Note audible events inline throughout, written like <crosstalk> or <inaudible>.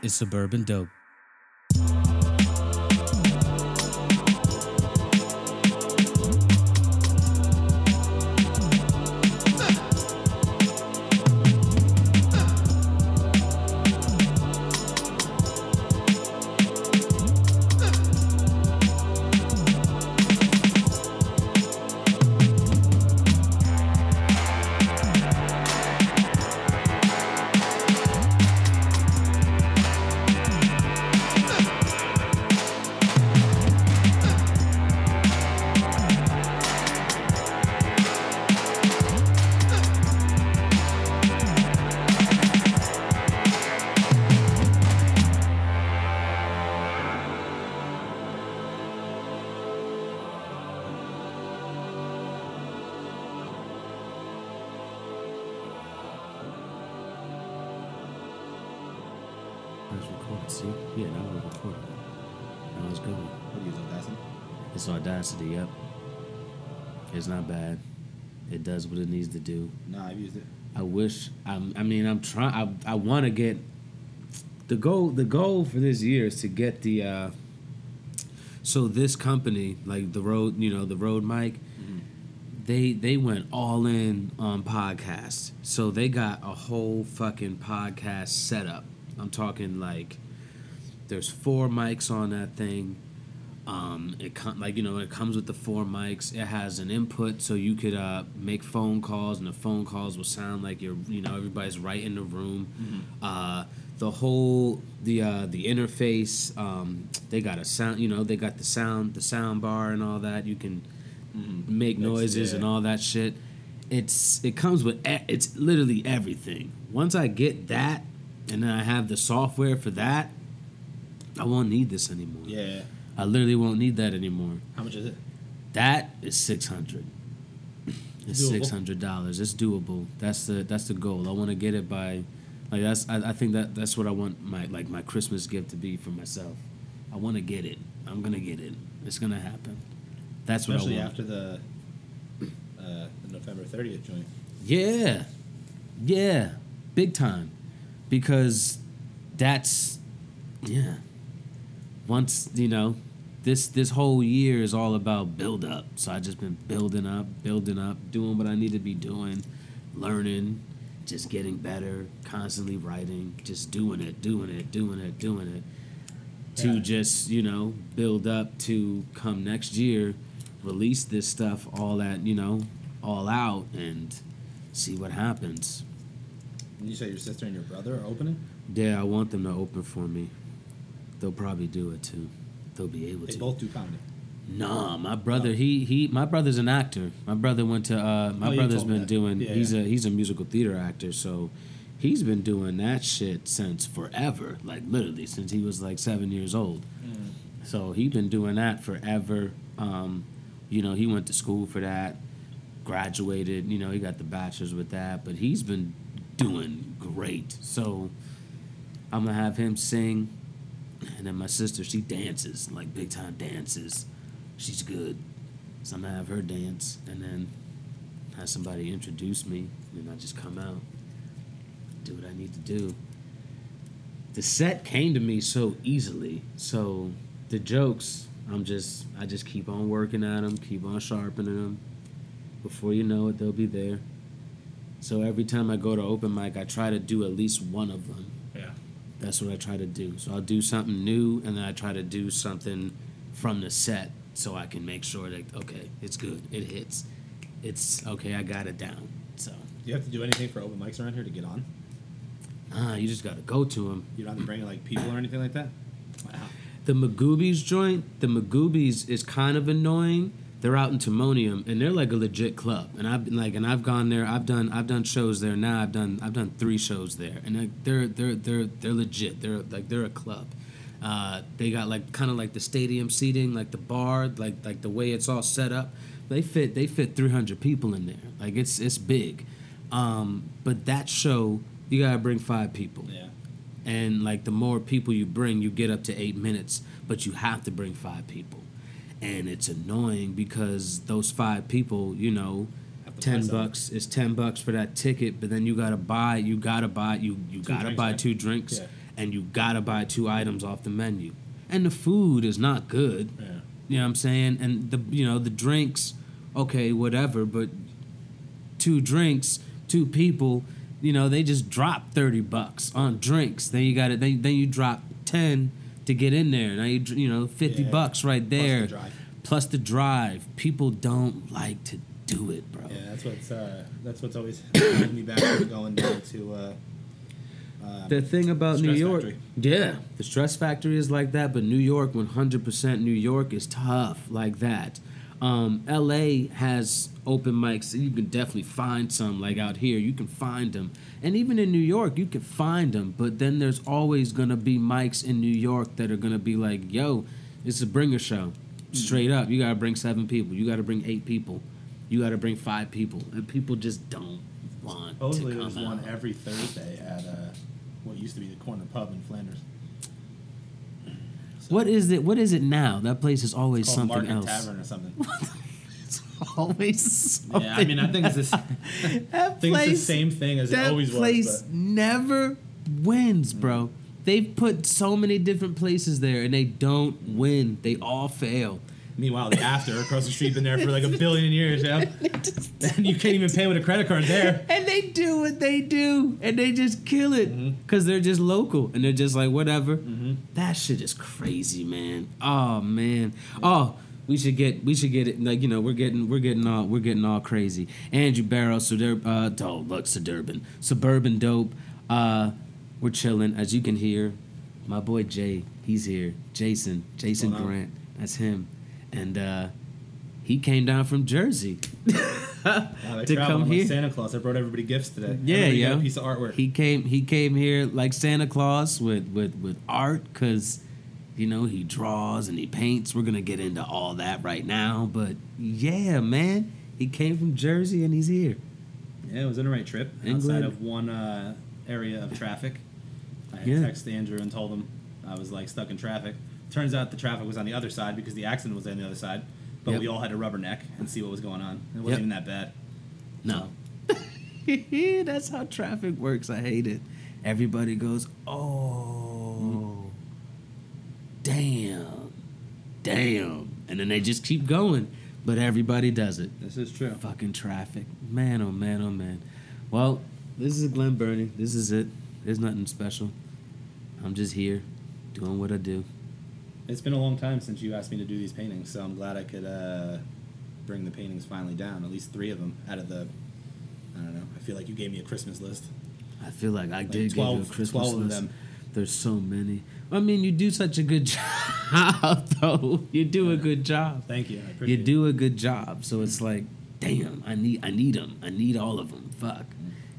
Is Suburban Dope. Trying. I, I want to get the goal. The goal for this year is to get the. Uh, so this company, like the Rode, you know, the Rode mic, they they went all in on podcasts. So they got a whole fucking podcast setup. I'm talking like there's four mics on that thing. Um, it com- like you know it comes with the four mics. It has an input so you could uh, make phone calls and the phone calls will sound like you're you know everybody's right in the room. Uh, the whole the uh, the interface um, they got a sound you know they got the sound the sound bar and all that you can make Mix, noises and all that shit. It's it comes with e- it's literally everything. Once I get that and then I have the software for that, I won't need this anymore. Yeah. I literally won't need that anymore. How much is it? That is six hundred. It's six hundred dollars. It's doable. That's the that's the goal. I want to get it by, like that's I, I think that that's what I want my like my Christmas gift to be for myself. I want to get it. I'm gonna get it. It's gonna happen. That's Especially what I want. after the, uh, the November 30th joint. Yeah. Yeah. Big time. Because that's yeah. Once, you know, this this whole year is all about build up. So I just been building up, building up, doing what I need to be doing, learning, just getting better, constantly writing, just doing it, doing it, doing it, doing it. To Yeah. just, you know, build up to come next year, release this stuff all at, you know, all out and see what happens. You say your sister and your brother are opening? Yeah, I want them to open for me. They'll probably do it too. They'll be able They to. both do comedy. Nah, my brother, he he my brother's an actor. My brother went to uh my Oh, brother's been doing Yeah, he's yeah. a he's a musical theater actor, so he's been doing that shit since forever. Like literally since he was like 7 years old. So he's been doing that forever. Um, you know, he went to school for that, graduated, you know, he got the bachelor's with that, but he's been doing great. So I'm gonna have him sing, and then my sister, she dances like big time dances. She's good, so I'm gonna have her dance, and then have somebody introduce me, and I just come out, do what I need to do. The set came to me so easily, so the jokes, I'm just, I just keep on working at them, keep on sharpening them. Before you know it, they'll be there. So every time I go to open mic, I try to do at least one of them. That's what I try to do. So I'll do something new, and then I try to do something from the set, so I can make sure that okay, it's good, it hits, it's okay, I got it down. So Do you have to do anything for open mics around here to get on? ah, you just gotta go to them. You don't have to bring like people or anything like that? Wow. The Magooby's joint, the Magooby's is kind of annoying. They're out in Timonium, and they're like a legit club. And I've been like, and I've gone there. I've done, I've done shows there. Now I've done, I've done three shows there, and like, they're, they're, they're, they're legit. They're like, they're a club. Uh, they got like kind of like the stadium seating, like the bar, like like the way it's all set up. They fit, they fit 300 people in there. Like it's, it's big. Um, but that show, you gotta bring five people Yeah. and like the more people you bring you get up to eight minutes but you have to bring five people and it's annoying because those five people you know Have to buy 10 bucks is 10 bucks for that ticket but then you gotta buy you gotta buy you you Two gotta buy right? two drinks Yeah. and you gotta buy two items off the menu, and the food is not good. Yeah. You know what I'm saying? And the you know the drinks, okay, whatever, but two drinks, two people, you know, they just drop thirty bucks on drinks. Then you got it. Then then you drop ten to get in there. Now you you know fifty Yeah. bucks right Plus the there. Plus the drive. People don't like to do it, bro. Yeah, that's what's uh, that's what's always holding me back from going down to. Uh, um, The thing about New York, factory. yeah, the stress factory is like that, but New York, one hundred percent, New York is tough like that. Um, L.A. has open mics, you can definitely find some. Like out here, you can find them, and even in New York, you could find them. But then there's always gonna be mics in New York that are gonna be like, "Yo, it's a bringer show, straight up. You gotta bring seven people. You gotta bring eight people. You gotta bring five people, and people just don't want supposedly to there's come one every Thursday at uh, what used to be the corner pub in Flanders. So What is it? What is it now? That place is always something Market else. Tavern or something. <laughs> <laughs> <laughs> Always something. yeah, I mean, I think it's this. <laughs> That think place, it's the same thing as it that always place was. But never wins, bro. They've put so many different places there, and they don't win. They all fail. meanwhile, the after across the street been there for like a <laughs> billion years, yeah. and you can't even pay with a credit card there. And they do what they do, and they just kill it Mm-hmm. because they're just local, and they're just like whatever. That shit is crazy, man. Oh man. Oh, we should get we should get it like you know we're getting we're getting all we're getting all crazy. Andrew Barrow, Suburb, uh, oh look, suburban, suburban dope. Uh, we're chilling as you can hear. My boy Jay, he's here. Jason, Jason on? Grant, that's him, and uh, he came down from Jersey. <laughs> Wow, To come like here? Santa Claus. I brought everybody gifts today. Yeah, Everybody a piece of artwork. He came. He came here like Santa Claus with with with art, cause you know he draws and he paints. We're gonna get into all that right now, but yeah, man, he came from Jersey and he's here. Yeah, it was in the right trip. England. Outside of one uh, area of traffic, I Yeah. texted Andrew and told him I was like stuck in traffic. Turns out the traffic was on the other side because the accident was on the other side. But Yep. we all had to rubberneck and see what was going on. It wasn't Yep. even that bad. No, <laughs> that's how traffic works. I hate it. Everybody goes, oh, damn, damn, and then they just keep going. But everybody does it. This is true. Fucking traffic. Man, oh man, oh man. Well, this is Glen Burnie. This is it. There's nothing special. I'm just here doing what I do. It's been a long time since you asked me to do these paintings, so I'm glad I could uh, bring the paintings finally down. At least three of them out of the. I don't know. I feel like you gave me a Christmas list. I feel like I did 12 give you a Christmas 12 of list. them. There's so many. I mean, you do such a good <laughs> job, though. You do a good job. Thank you. I You do a good job. So it's like, damn, I need, I need them. I need all of them. Fuck.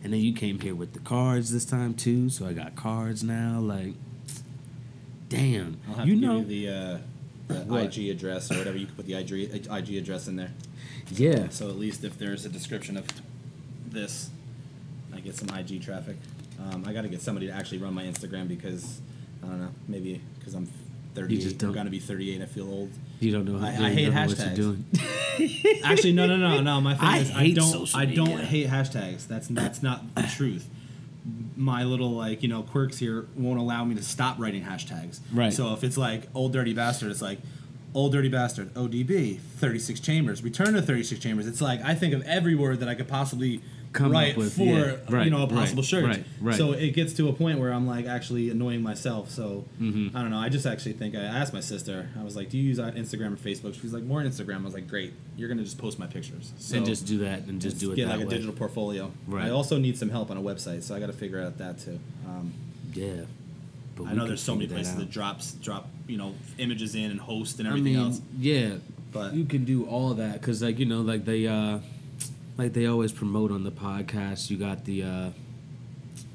And then you came here with the cards this time too. So I got cards now. Like, damn. I'll have you to know, give you the, uh, the IG address or whatever. You can put the IG, IG address in there. yeah. So at least if there's a description of this, I get some IG traffic. Um, I got to get somebody to actually run my Instagram because I don't know, maybe because I'm 38. You just don't- I'm gonna be 38. I feel old. You don't know. I- you I hate know what you're hashtags. doing. <laughs> Actually, no, no, no, no. My thing I is, I don't, I don't media. hate hashtags. That's that's not the <coughs> truth. My little like you know quirks here won't allow me to stop writing hashtags. Right. So if it's like old dirty bastard, it's like old dirty bastard ODB 36 chambers return to 36 chambers. It's like I think of every word that I could possibly Come up write with, for yeah. Right, you know a right, possible shirt. right, right. So it gets to a point where I'm like actually annoying myself. So Mm-hmm. I don't know. I just actually think I asked my sister. I was like, "Do you use uh, Instagram or Facebook?" She's like, "More Instagram." I was like, "Great. You're gonna just post my pictures." So and just do that and just do it get that like a digital portfolio. Right. I also need some help on a website, so I got to figure out that too. Um, Yeah. I know there's so many places out. that drops drop you know images in and host and everything I mean, else. yeah, But- you can do all that because, like, you know, like they, uh, like they always promote on the podcast. You got the, uh,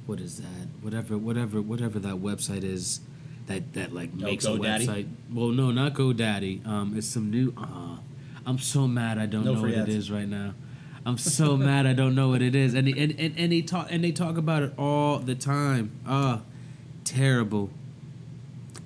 what is that? Whatever, whatever, whatever that website is. That that like Oh, makes a GoDaddy? website. Well, no, not GoDaddy. Um, it's some new. Uh, I'm so mad. I don't No know what free it ads. is right now. I'm so <laughs> mad. I don't know what it is. And and, and and they talk and they talk about it all the time. Ah, terrible.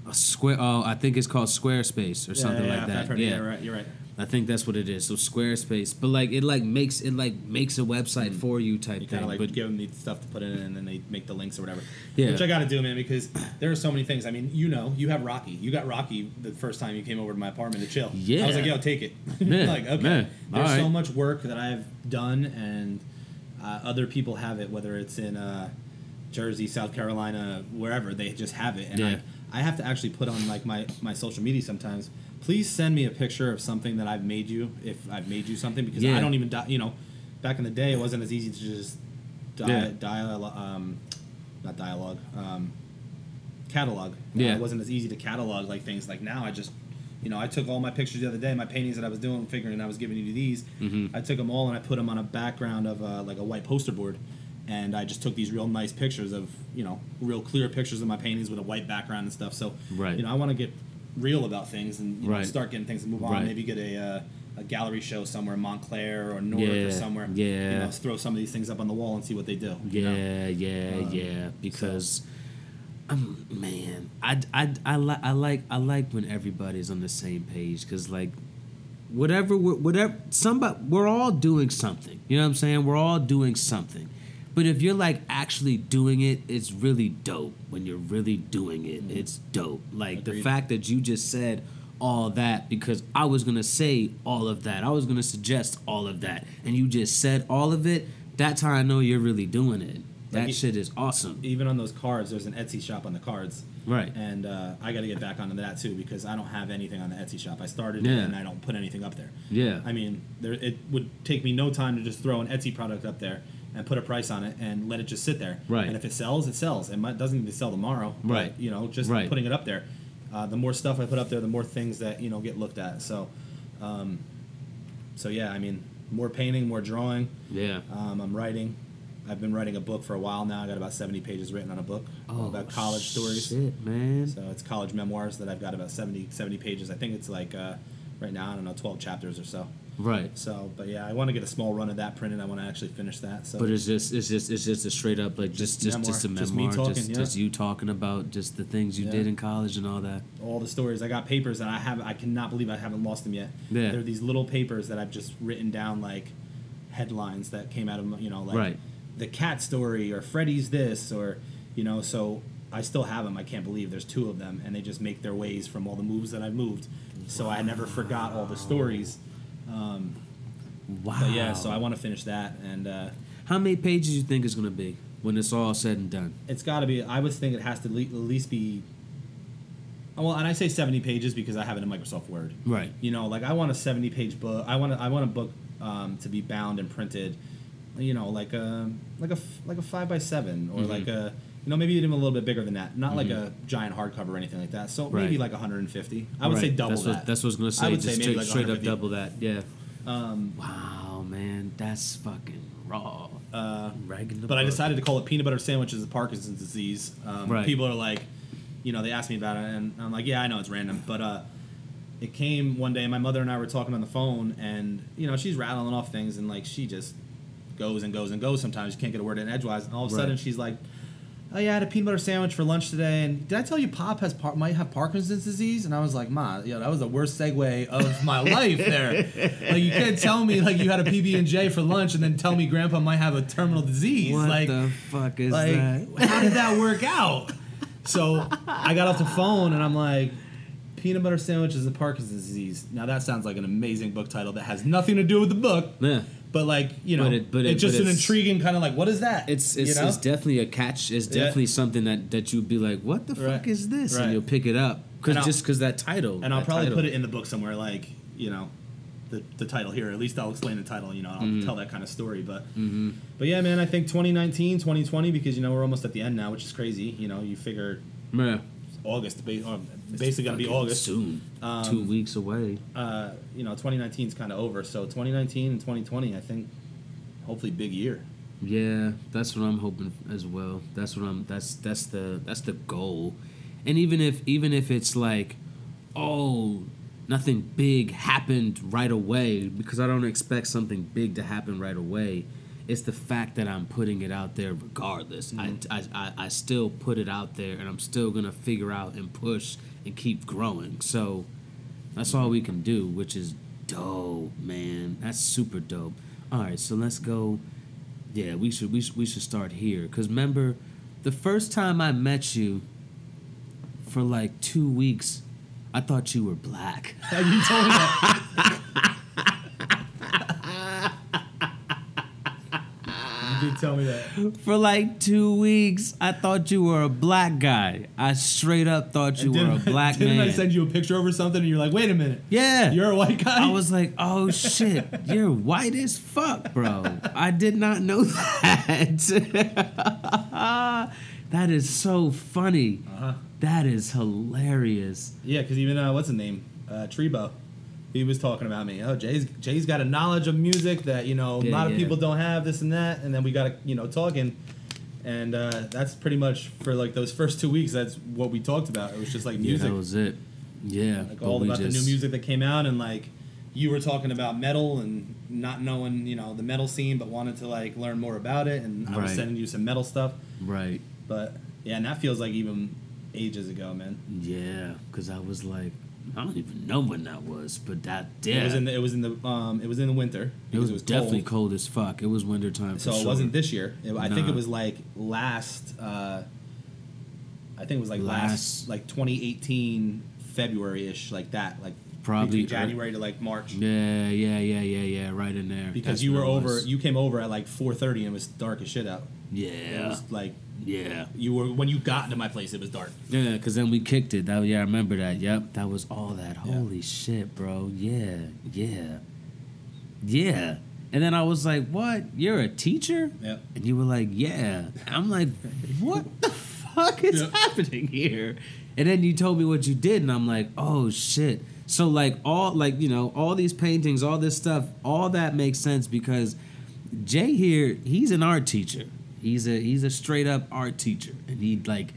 A square. Oh, I think it's called Squarespace or something yeah, like yeah, that. Heard yeah. Yeah, right. You're right. I think that's what it is. So Squarespace, but like it like makes it like makes a website for you type You thing. kind of like but give them the stuff to put in, and then they make the links or whatever. Yeah. Which I got to do, man, because there are so many things. I mean, you know, you have Rocky. You got Rocky the first time you came over to my apartment to chill. Yeah. I was like, yo, take it. <laughs> Yeah, like, okay. man, There's so much work that I've done, and uh, other people have it, whether it's in uh, Jersey, South Carolina, wherever. They just have it, and Yeah. I, I have to actually put on like my my social media sometimes. Please send me a picture of something that I've made you, if I've made you something, because Yeah. I don't even, di- you know, back in the day, it wasn't as easy to just di- Yeah. dialogue, um, not dialogue, um, catalog. Yeah. it wasn't as easy to catalog like things like now. I just, you know, I took all my pictures the other day, my paintings that I was doing, figuring I was giving you these. Mm-hmm. I took them all and I put them on a background of uh, like a white poster board. And I just took these real nice pictures of, you know, real clear pictures of my paintings with a white background and stuff. So, Right. you know, I want to get real about things and you know, Right. start getting things to move on. Right. Maybe get a, uh, a gallery show somewhere in Montclair or Newark Yeah, or somewhere. yeah. You know, throw some of these things up on the wall and see what they do. you know? Yeah, yeah, Um, yeah. Because, um, man, I, I, I, li- I like I like when everybody's on the same page. Because like, whatever, whatever, somebody, we're all doing something. You know what I'm saying? We're all doing something. But if you're like actually doing it, it's really dope. When you're really doing it, it's dope. Like the fact that you just said all that because I was gonna say all of that. I was gonna suggest all of that, and you just said all of it. That's how I know you're really doing it. That Like, shit is awesome. even on those cards, there's an Etsy shop on the cards. Right. And uh, I got to get back onto that too because I don't have anything on the Etsy shop. I started Yeah. it and I don't put anything up there. Yeah. I mean, there it would take me no time to just throw an Etsy product up there and put a price on it and let it just sit there. Right. And if it sells, it sells. It might, doesn't even sell tomorrow. but, Right. you know, just Right. putting it up there. Uh, the more stuff I put up there, the more things that you know get looked at. So, um, so yeah, I mean, more painting, more drawing. Yeah. Um, I'm writing. I've been writing a book for a while now. I got about 70 pages written on a book about college stories. Oh, Shit, man. So it's college memoirs that I've got about 70, 70 pages. I think it's like uh, right now, I don't know, 12 chapters or so. Right. So, but yeah, I want to get a small run of that printed. I want to actually finish that. So, But it's just it's just it's just a straight up like just just just a memoir. Just me talking, just, yeah. just you talking about just the things you Yeah. did in college and all that. all the stories. I got papers that I have. I cannot believe I haven't lost them yet. Yeah. They're these little papers that I've just written down like headlines that came out of you know like Right. the cat story or Freddy's this or you know so I still have them. I can't believe there's two of them and they just make their ways from all the moves that I've moved. So I never forgot all the stories. Um, Wow. but yeah, so I want to finish that and. Uh, How many pages do you think it's gonna be when it's all said and done? it's got to be. I would think it has to le- at least be. Well, and I say seventy pages because I have it in Microsoft Word. Right. You know, like I want a seventy-page book. I want a, I want a book um, to be bound and printed. You know, like a like a like a five by seven or Mm-hmm. like a you know maybe even a little bit bigger than that. Not like a giant hardcover or anything like that. So maybe like one hundred and fifty. I would say double that's that. What, that's what I was gonna say. I would just say maybe straight, like straight up double that. Yeah. Um, Wow, man, that's fucking raw. uh, but I decided to call it peanut butter sandwiches of Parkinson's disease. Um, Right. People are like, you know, they asked me about it, and I'm like, yeah, I know it's random, but uh, it came one day. And my mother and I were talking on the phone, and you know, she's rattling off things, and like she just goes and goes and goes. Sometimes you can't get a word in edgewise, and all of a sudden she's like. Oh yeah, I had a peanut butter sandwich for lunch today, and did I tell you Pop has par- might have Parkinson's disease? And I was like, Ma, yeah, that was the worst segue of my <laughs> life. There, like you can't tell me like you had a PB and J for lunch, and then tell me Grandpa might have a terminal disease. What like, the fuck is like, that? how did that work out? So I got off the phone and I'm like, peanut butter sandwiches and Parkinson's disease. Now that sounds like an amazing book title that has nothing to do with the book, Yeah. But like you know, But it- but it- it's just an it's- intriguing kind of like, what is that? It's it's, you know? it's definitely a catch. It's Yeah. definitely something that, that you'd be like, what the Right. fuck is this? Right. And you'll pick it up because just because that title. and I'll probably title. put it in the book somewhere, like you know, the, the title here. At least I'll explain the title. You know, I'll Mm-hmm. tell that kind of story. But but yeah, man, I think 2019, 2020, because you know we're almost at the end now, which is crazy. You know, you figure Yeah. August, or basically gonna be August. soon. Um, Two weeks away. uh, you know, 2019 is kind of over. So 2019 and 2020, I think, hopefully, big year. Yeah, that's what I'm hoping as well. That's what I'm. That's that's the that's the goal. And even if even if it's like, oh, nothing big happened right away because I don't expect something big to happen right away. It's the fact that I'm putting it out there regardless. I, I, I, I still put it out there and I'm still gonna figure out and push and keep growing. So that's all we can do, which is dope, man. That's super dope. All right, so let's go. Yeah, we should we should, we should start here because remember, the first time I met you, for like two weeks, I thought you were black. <laughs> you told me that. <laughs> you did tell me that. For like two weeks, I thought you were a black guy. I straight up thought you were a didn't- black didn't. I send you a picture over something and you're like, wait a minute. yeah, You're a white guy? I was like, oh shit, you're white as fuck, bro. I did not know <laughs> that. that is so funny. Uh-huh. That is hilarious. Yeah, because even, uh, what's the name? Uh, Trebo. He was talking about me. Oh, Jay's Jay's got a knowledge of music that you know a Yeah, lot of people don't have. This and that, and then we got you know talking, and uh, that's pretty much for like those first two weeks. That's what we talked about. It was just like Yeah, music, that was it. Yeah, like all about the new music that came out, and like you were talking about metal and not knowing you know the metal scene, but wanted to like learn more about it, and I was sending you some metal stuff. Right. But yeah, and that feels like even ages ago, man. Yeah, because I was like, I don't even know when that was, but that yeah, It was in the it was in the um it was in the winter. it because was, definitely cold. cold. as fuck. It was winter time. For So sure. it wasn't this year. It- I think it was like last. Uh, I think it was like last, Last- like 2018 February ish, like that, like Probably January to like March. Yeah, yeah, yeah, yeah, yeah. Right in there. Because That's you were over, you came over at like 4:30 and it was dark as shit out. Yeah, it was like yeah, you were when you got into my place, it was dark. yeah. Because then we kicked it. That yeah, I remember that. Yep, that was all that. Yeah. Holy shit, bro. Yeah, yeah, yeah. And then I was like, "What? You're a teacher?" Yep. And you were like, "Yeah." I'm like, "What <laughs> the fuck is Yeah. happening here?" And then you told me what you did, and I'm like, "Oh shit." So like all like you know all these paintings, all this stuff, all that makes sense because Jay here, he's an art teacher. He's a he's a straight up art teacher, and he like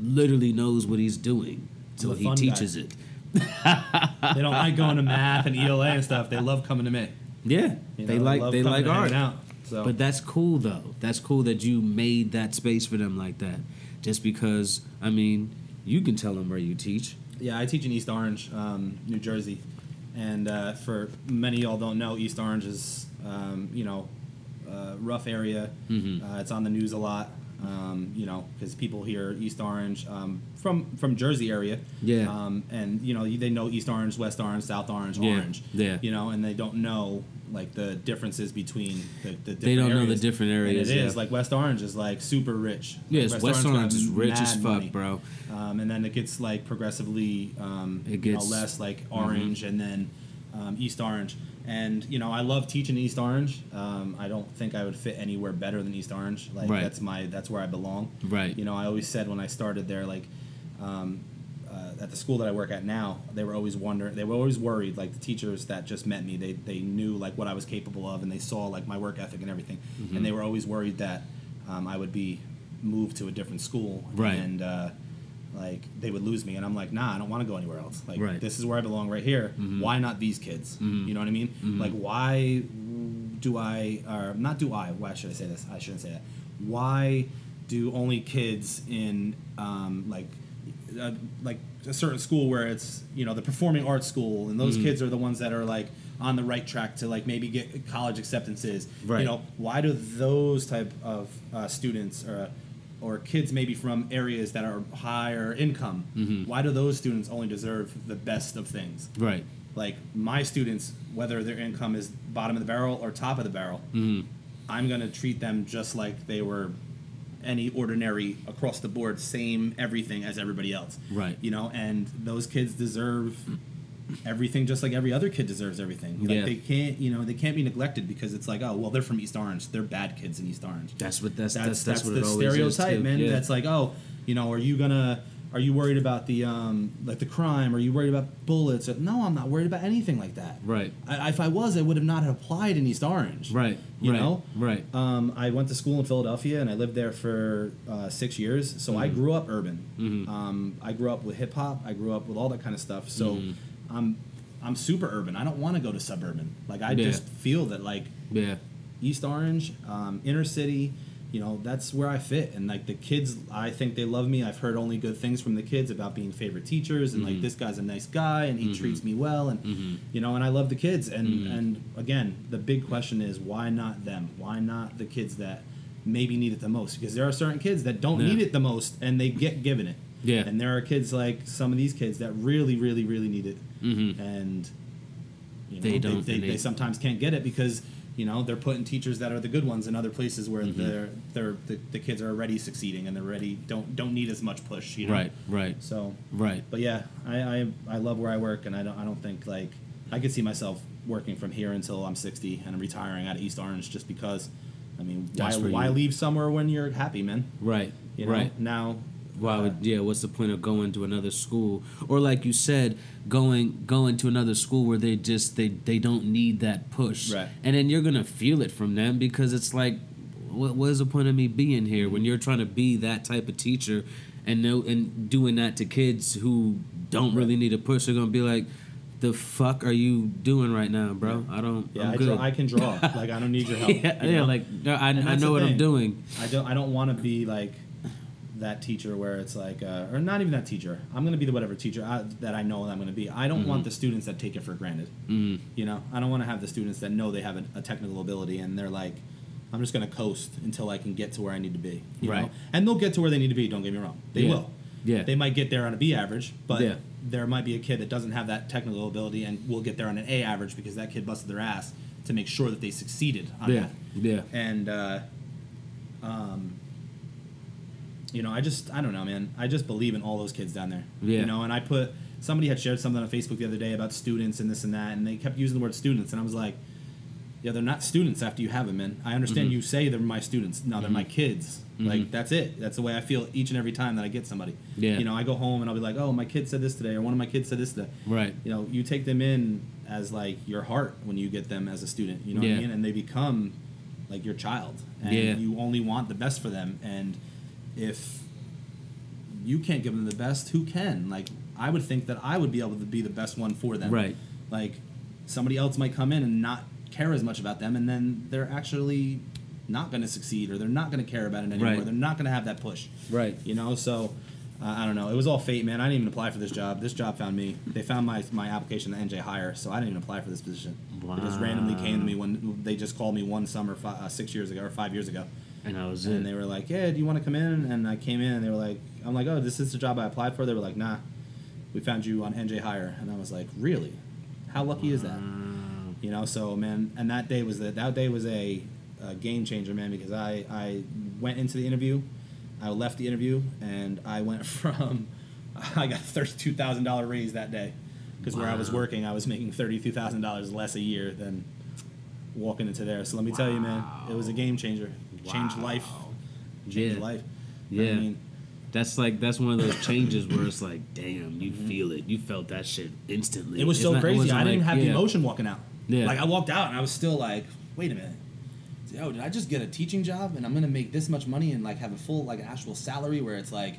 literally knows what he's doing so he fun guy. teaches it. They don't like going to math and ELA and stuff. They love coming to me. Yeah, You they know, like they like art. Out. So But that's cool though. That's cool that you made that space for them like that. Just because, I mean, you can tell them where you teach. Yeah, I teach in East Orange, um, New Jersey, and uh, for many of y'all don't know, East Orange is um, you know a rough area. Mhm. Uh, it's on the news a lot. Um, you know, because people here East Orange um, from from Jersey area. Yeah. Um, and you know they know East Orange, West Orange, South Orange, Yeah, Orange. yeah. You know, and they don't know like the differences between the, the different They don't know the areas. different And areas, it is yeah. like West Orange is like super rich. Yes, Like, West got Orange is rich as fuck, money. bro. Um, and then it gets like progressively, um, It you gets- know, less like orange, and then um, East Orange. And you know, I love teaching East Orange. Um, I don't think I would fit anywhere better than East Orange. Like Right. that's my that's where I belong. Right. You know, I always said when I started there, like um, uh, at the school that I work at now, they were always wondering, they were always worried. Like the teachers that just met me, they they knew like what I was capable of, and they saw like my work ethic and everything, Mm-hmm. and they were always worried that um, I would be moved to a different school, Right. And uh, like they would lose me, and I'm like, nah, I don't want to go anywhere else. Like Right. this is where I belong, right here. Mhm. Why not these kids? Mhm. You know what I mean? Mhm. Like why do I or not do I? Why should I say this? I shouldn't say that. Why do only kids in um, like uh, like a certain school where it's you know the performing arts school and those Mhm. kids are the ones that are like on the right track to like maybe get college acceptances Right. you know why do those type of uh, students or or kids maybe from areas that are higher income Mhm. why do those students only deserve the best of things Right. like my students whether their income is bottom of the barrel or top of the barrel hmm i'm going to treat them just like they were any ordinary across the board same everything as everybody else Right. you know and those kids deserve everything just like every other kid deserves everything like Yeah. they can't you know they can't be neglected because it's like oh well they're from east orange they're bad kids in east orange That's what that's that's that's that's, that's, what the it always is, stereotype man Yeah. that's like oh you know are you gonna are you worried about the um like the crime are you worried about bullets no i'm not worried about anything like that right. I, if i was i would have not applied in east orange Right. you right, know Right. um, I went to school in Philadelphia and I lived there for uh, six years. So I grew up urban. Mhm. Um, I grew up with hip hop. I grew up with all that kind of stuff. So Mhm. I'm I'm super urban. I don't want to go to suburban. Like I Yeah. just feel that like Yeah. East Orange, um, inner city, you know that's where I fit and like the kids I think they love me I've heard only good things from the kids about being favorite teachers and like mm-hmm. this guy's a nice guy and he mm-hmm. treats me well and mm-hmm. you know and I love the kids and and again the big question is why not them why not the kids that maybe need it the most because there are certain kids that don't Yeah. need it the most and they get given it Yeah. and there are kids like some of these kids that really really really need it Mhm. and you know, They they, don't, they, they, they- sometimes can't get it because you know they're putting teachers that are the good ones in other places where Mm-hmm. they're they're the, the kids are already succeeding and they're ready don't don't need as much push you know Right, right, so right. but yeah I, I I love where I work and I don't I don't think like I could see myself working from here until I'm 60 and I'm retiring out of East Orange just because I mean why That's why leave somewhere when you're happy man Right, you know right. now Why would yeah? What's the point of going to another school, or like you said, going going to another school where they just they they don't need that push, Right. And then you're gonna feel it from them because it's like, what what is the point of me being here when you're trying to be that type of teacher, and no and doing that to kids who don't really need a push? They're gonna be like, the fuck are you doing right now, bro? I don't. yeah I'm I, good. draw, I can draw <laughs> like I don't need your help yeah, you yeah, know? like no, I, I know what I'm doing. I don't. I don't want to be like that teacher where it's like, uh, or not even that teacher. I'm gonna be the whatever teacher I, that I know that I'm gonna be. I don't want the students that take it for granted. Mm. You know, I don't want to have the students that know they have a, a technical ability and they're like, I'm just gonna coast until I can get to where I need to be. You Right. Know? And they'll get to where they need to be. Don't get me wrong. They Yeah. will. Yeah. They might get there on a B average, but Yeah. there might be a kid that doesn't have that technical ability and will get there on an A average because that kid busted their ass to make sure that they succeeded on Yeah, that yeah. and uh, um, you know, I just I don't know, man. I just believe in all those kids down there. Yeah. You know, and I put somebody had shared something on Facebook the other day about students and this and that, and they kept using the word students, and I was like, yeah, they're not students after you have them, man. I understand Mm-hmm. you say they're my students. No, they're my kids. Like that's it. That's the way I feel each and every time that I get somebody. Yeah. You know, I go home and I'll be like, oh, my kid said this today, or one of my kids said this today. Right. You know, you take them in as like your heart when you get them as a student. You know what I mean? And they become like your child, and Yeah. you only want the best for them. And if you can't give them the best, who can? Like, I would think that I would be able to be the best one for them. Right. Like, somebody else might come in and not care as much about them, and then they're actually not going to succeed, or they're not going to care about it anymore. Right. They're not going to have that push. Right. You know, so. Uh, I don't know. It was all fate, man. I didn't even apply for this job. This job found me. They found my, my application to NJ Hire, so I didn't even apply for this position. Wow. It just randomly came to me when they just called me one summer fi- uh, six years ago or five years ago. And I was And it. they were like, "Yeah, do you want to come in?" And I came in, and they were like, "I'm like, oh, this is the job I applied for." They were like, "Nah, we found you on NJ Hire," and I was like, "Really? How lucky is that?" You know. So man, and that day was the, that day was a, a game changer, man, because I I went into the interview, I left the interview, and I went <laughs> from I got thirty two thousand dollar raise that day because where I was working, I was making thirty two thousand dollars less a year than walking into there. So let me tell you, man, it was a game changer. Changed life. Changed Yeah. life. Yeah. I mean, That's like that's one of those <laughs> changes where it's like, damn, you feel it. You felt that shit instantly. Mm-hmm. it was It's so not- crazy. I didn't like- have the emotion walking out. Yeah. Like I walked out and I was still like, wait a minute. Yo, did I just get a teaching job and I'm gonna make this much money and like have a full like actual salary where it's like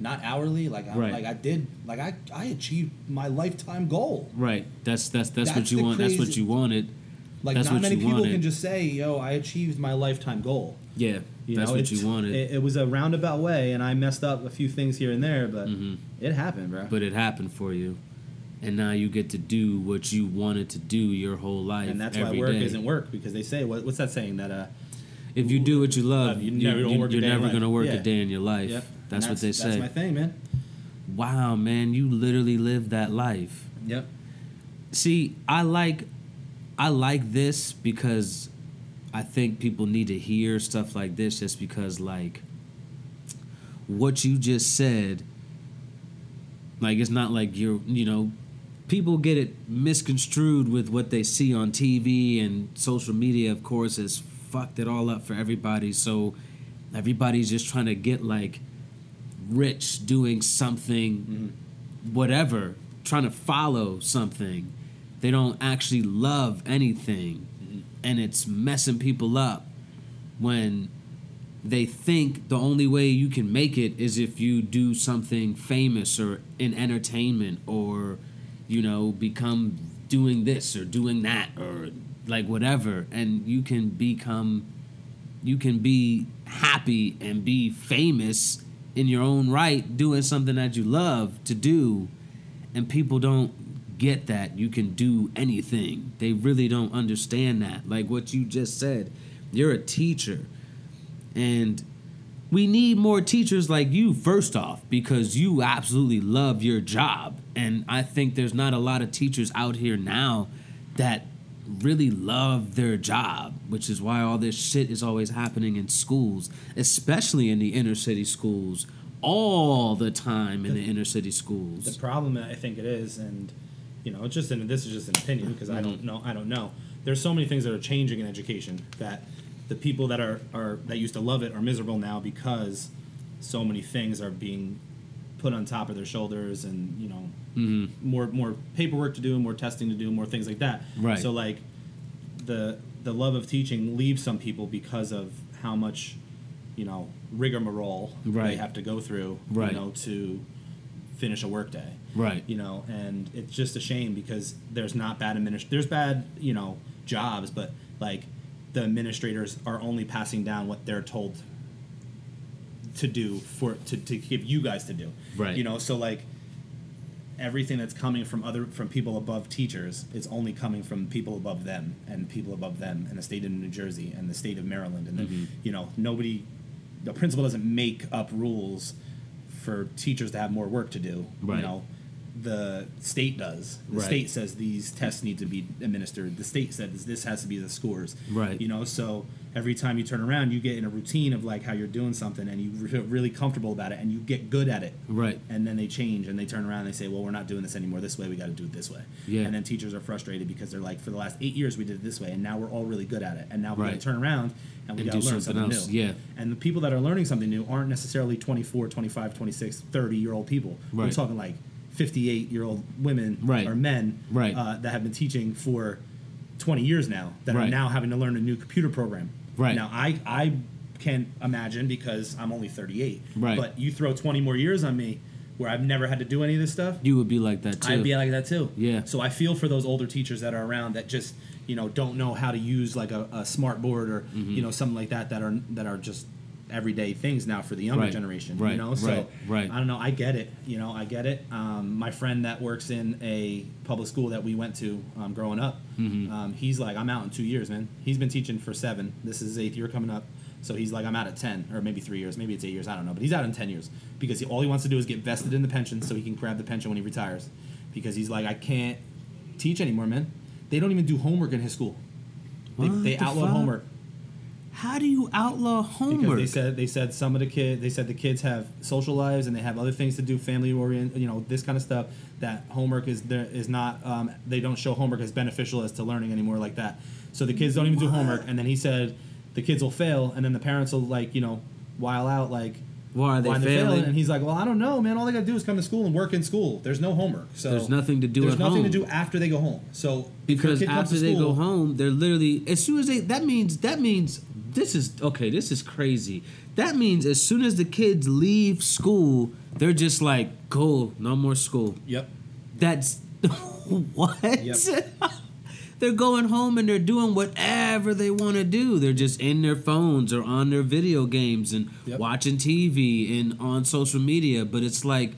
not hourly? Like I Right. like I did like I I achieved my lifetime goal. Right. That's that's that's, what you want. That's what you wanted. Like That's not many people wanted. can just say, yo, I achieved my lifetime goal. Yeah. You that's know, what you wanted. It, it was a roundabout way, and I messed up a few things here and there, but Mhm. it happened, bro. but it happened for you. And now you get to do what you wanted to do your whole life. and that's why work day. isn't work because they say what, what's that saying that uh If you do what you love, you you, never- you, work you're never gonna work Yeah. a day in your life. Yep. That's, And what they say. That's my thing, man. wow, man, you literally live that life. Yep. See, I like I like this because I think people need to hear stuff like this just because like what you just said like it's not like you're you know people get it misconstrued with what they see on TV and social media of course has fucked it all up for everybody. So everybody's just trying to get like rich doing something mm-hmm. whatever trying to follow something they don't actually love anything and it's messing people up when they think the only way you can make it is if you do something famous or in entertainment or you know become doing this or doing that or like whatever. And you can become you can be happy and be famous in your own right doing something that you love to do and people don't get that you can do anything. They really don't understand that. Like what you just said you're a teacher. And we need more teachers like you first off because you absolutely love your job. And i think there's not a lot of teachers out here now that really love their job which is why all this shit is always happening in schools especially in the inner city schools all the time in the inner city schools. The problem I think it is, and you know, it's just an, this is just an opinion because I Mm-hmm. don't know. I don't know. There's so many things that are changing in education that the people that are, are that used to love it are miserable now because so many things are being put on top of their shoulders, and you know, Mm-hmm. more more paperwork to do, more testing to do, more things like that. Right. So like the the love of teaching leaves some people because of how much you know rigmarole they have to go through Right. you know to finish a workday right you know and it's just a shame because there's not bad administ- there's bad you know jobs but like the administrators are only passing down what they're told to do for to, to give you guys to do Right. you know so like everything that's coming from other from people above teachers is only coming from people above them and people above them and the state of New Jersey and the state of Maryland and Mm-hmm. the, you know nobody the principal doesn't make up rules for teachers to have more work to do Right. you know the state does the Right. state says these tests need to be administered the state says this has to be the scores Right. you know so every time you turn around you get in a routine of like how you're doing something and you feel really comfortable about it and you get good at it right and then they change and they turn around and they say, "Well, we're not doing this anymore. This way, we got to do it this way." Yeah. And then teachers are frustrated because they're like, "For the last eight years, we did it this way, and now we're all really good at it, and now we got Right. to turn around and we got to learn something something, else, new." yeah. And the people that are learning something new aren't necessarily 24, 25, 26, 30 year old people. Right. We're talking like 58 year old women Right. or men Right. uh, that have been teaching for 20 years now that are now having to learn a new computer program. Right. Now, I I can imagine because I'm only 38. Right. But you throw 20 more years on me where I've never had to do any of this stuff, you would be like that too I'd be like that too. Yeah. So I feel for those older teachers that are around that just you know don't know how to use like a, a smart board or Mm-hmm. you know something like that that are that are just everyday things now for the younger Right. generation. Right. You know. So Right. Right. I don't know. I get it. You know. I get it. Um, my friend that works in a public school that we went to um, growing up, Mm-hmm. um, he's like, I'm out in two years, man. He's been teaching for seven. This is his eighth year coming up. So he's like, I'm out at ten, or maybe three years, maybe it's eight years. I don't know, but he's out in ten years because he, all he wants to do is get vested in the pension so he can grab the pension when he retires. Because he's like, I can't teach anymore, man. They don't even do homework in his school. They, What they the outlawed fuck? homework how do you outlaw homework? because homework they said they said some of the kid they said the kids have social lives and they have other things to do, family orient, you know, this kind of stuff. That homework is there is not. Um, they don't show homework as beneficial as to learning anymore like that. So the kids don't even do homework, and then he said the kids will fail, and then the parents will like you know while out like. why are they why they're failing And he's like, "Well, I don't know, man. All they got to do is come to school and work in school. There's no homework. So There's nothing to do There's at nothing to do after they go home. So if because after to they go home they're literally as soon as they that means that means this is okay this is crazy. That means as soon as the kids leave school they're just like cool no more school. Yep. that's <laughs> what? Yep. <laughs> they're going home and they're doing whatever they want to do. They're just in their phones or on their video games and Yep. watching tv and on social media but it's like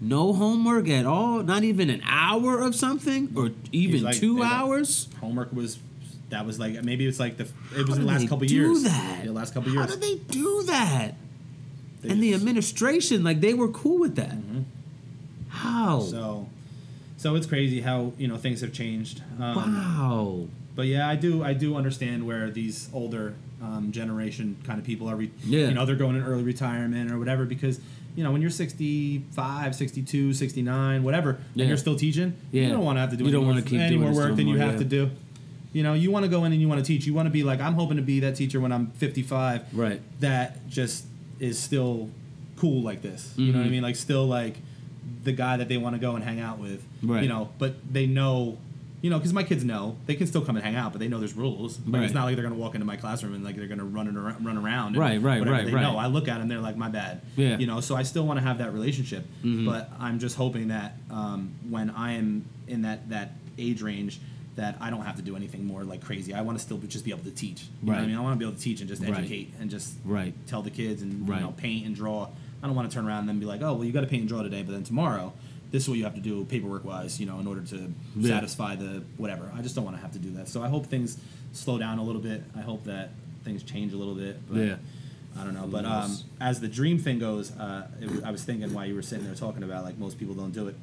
no homework at all? Not even an hour of something? Or even like, two hours? homework was that was like maybe it's like the it was How the last couple do years. That? Yeah, last couple How years. did they do that? They and the administration, like they were cool with that. How? So, so it's crazy how you know things have changed. Um, wow. But yeah, I do I do understand where these older um, generation kind of people are. Re- Yeah. You know, they're going in early retirement or whatever because you know when you're 65, 62, 69, whatever, Yeah. and you're still teaching, Yeah. you don't want to have to do You any don't more, keep any more work than you more, have yeah. to do. You know, you want to go in and you want to teach. You want to be like, I'm hoping to be that teacher when I'm 55. Right. That just is still cool like this. You know what I Mhm. mean? Like still like the guy that they want to go and hang out with. Right. You know, but they know, you know, because my kids know they can still come and hang out, but they know there's rules. Like Right. it's not like they're gonna walk into my classroom and like they're gonna run it around, run around. and Right, right, right, They right. know. I look at them, they're like, my bad. Yeah. You know, so I still want to have that relationship, Mhm. but I'm just hoping that um, when I am in that that age range, that I don't have to do anything more like crazy. I want to still just be able to teach. You know what I mean? I want to be able to teach and just Right. educate and just Right. tell the kids and Right. you know paint and draw. I don't want to turn around and then be like, oh well, you got to paint and draw today, but then tomorrow. This is what you have to do paperwork wise, you know, in order to Yeah. satisfy the whatever. I just don't want to have to do that. So I hope things slow down a little bit. I hope that things change a little bit. But Yeah. I don't know. But um, as the dream thing goes, uh, was- I was thinking while you were sitting there talking about like most people don't do it.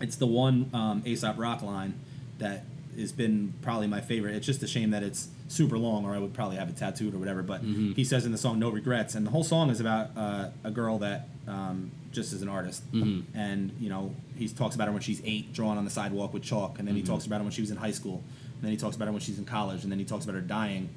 It's the one um, Aesop Rock line that has been probably my favorite. It's just a shame that it's super long, or I would probably have it tattooed or whatever. But Mm-hmm. he says in the song "No Regrets," and the whole song is about uh, a girl that um, just is an artist, Mm-hmm. and you know he talks about her when she's eight, drawing on the sidewalk with chalk, and then he Mm-hmm. talks about her when she was in high school, and then he talks about her when she's in college, and then he talks about her dying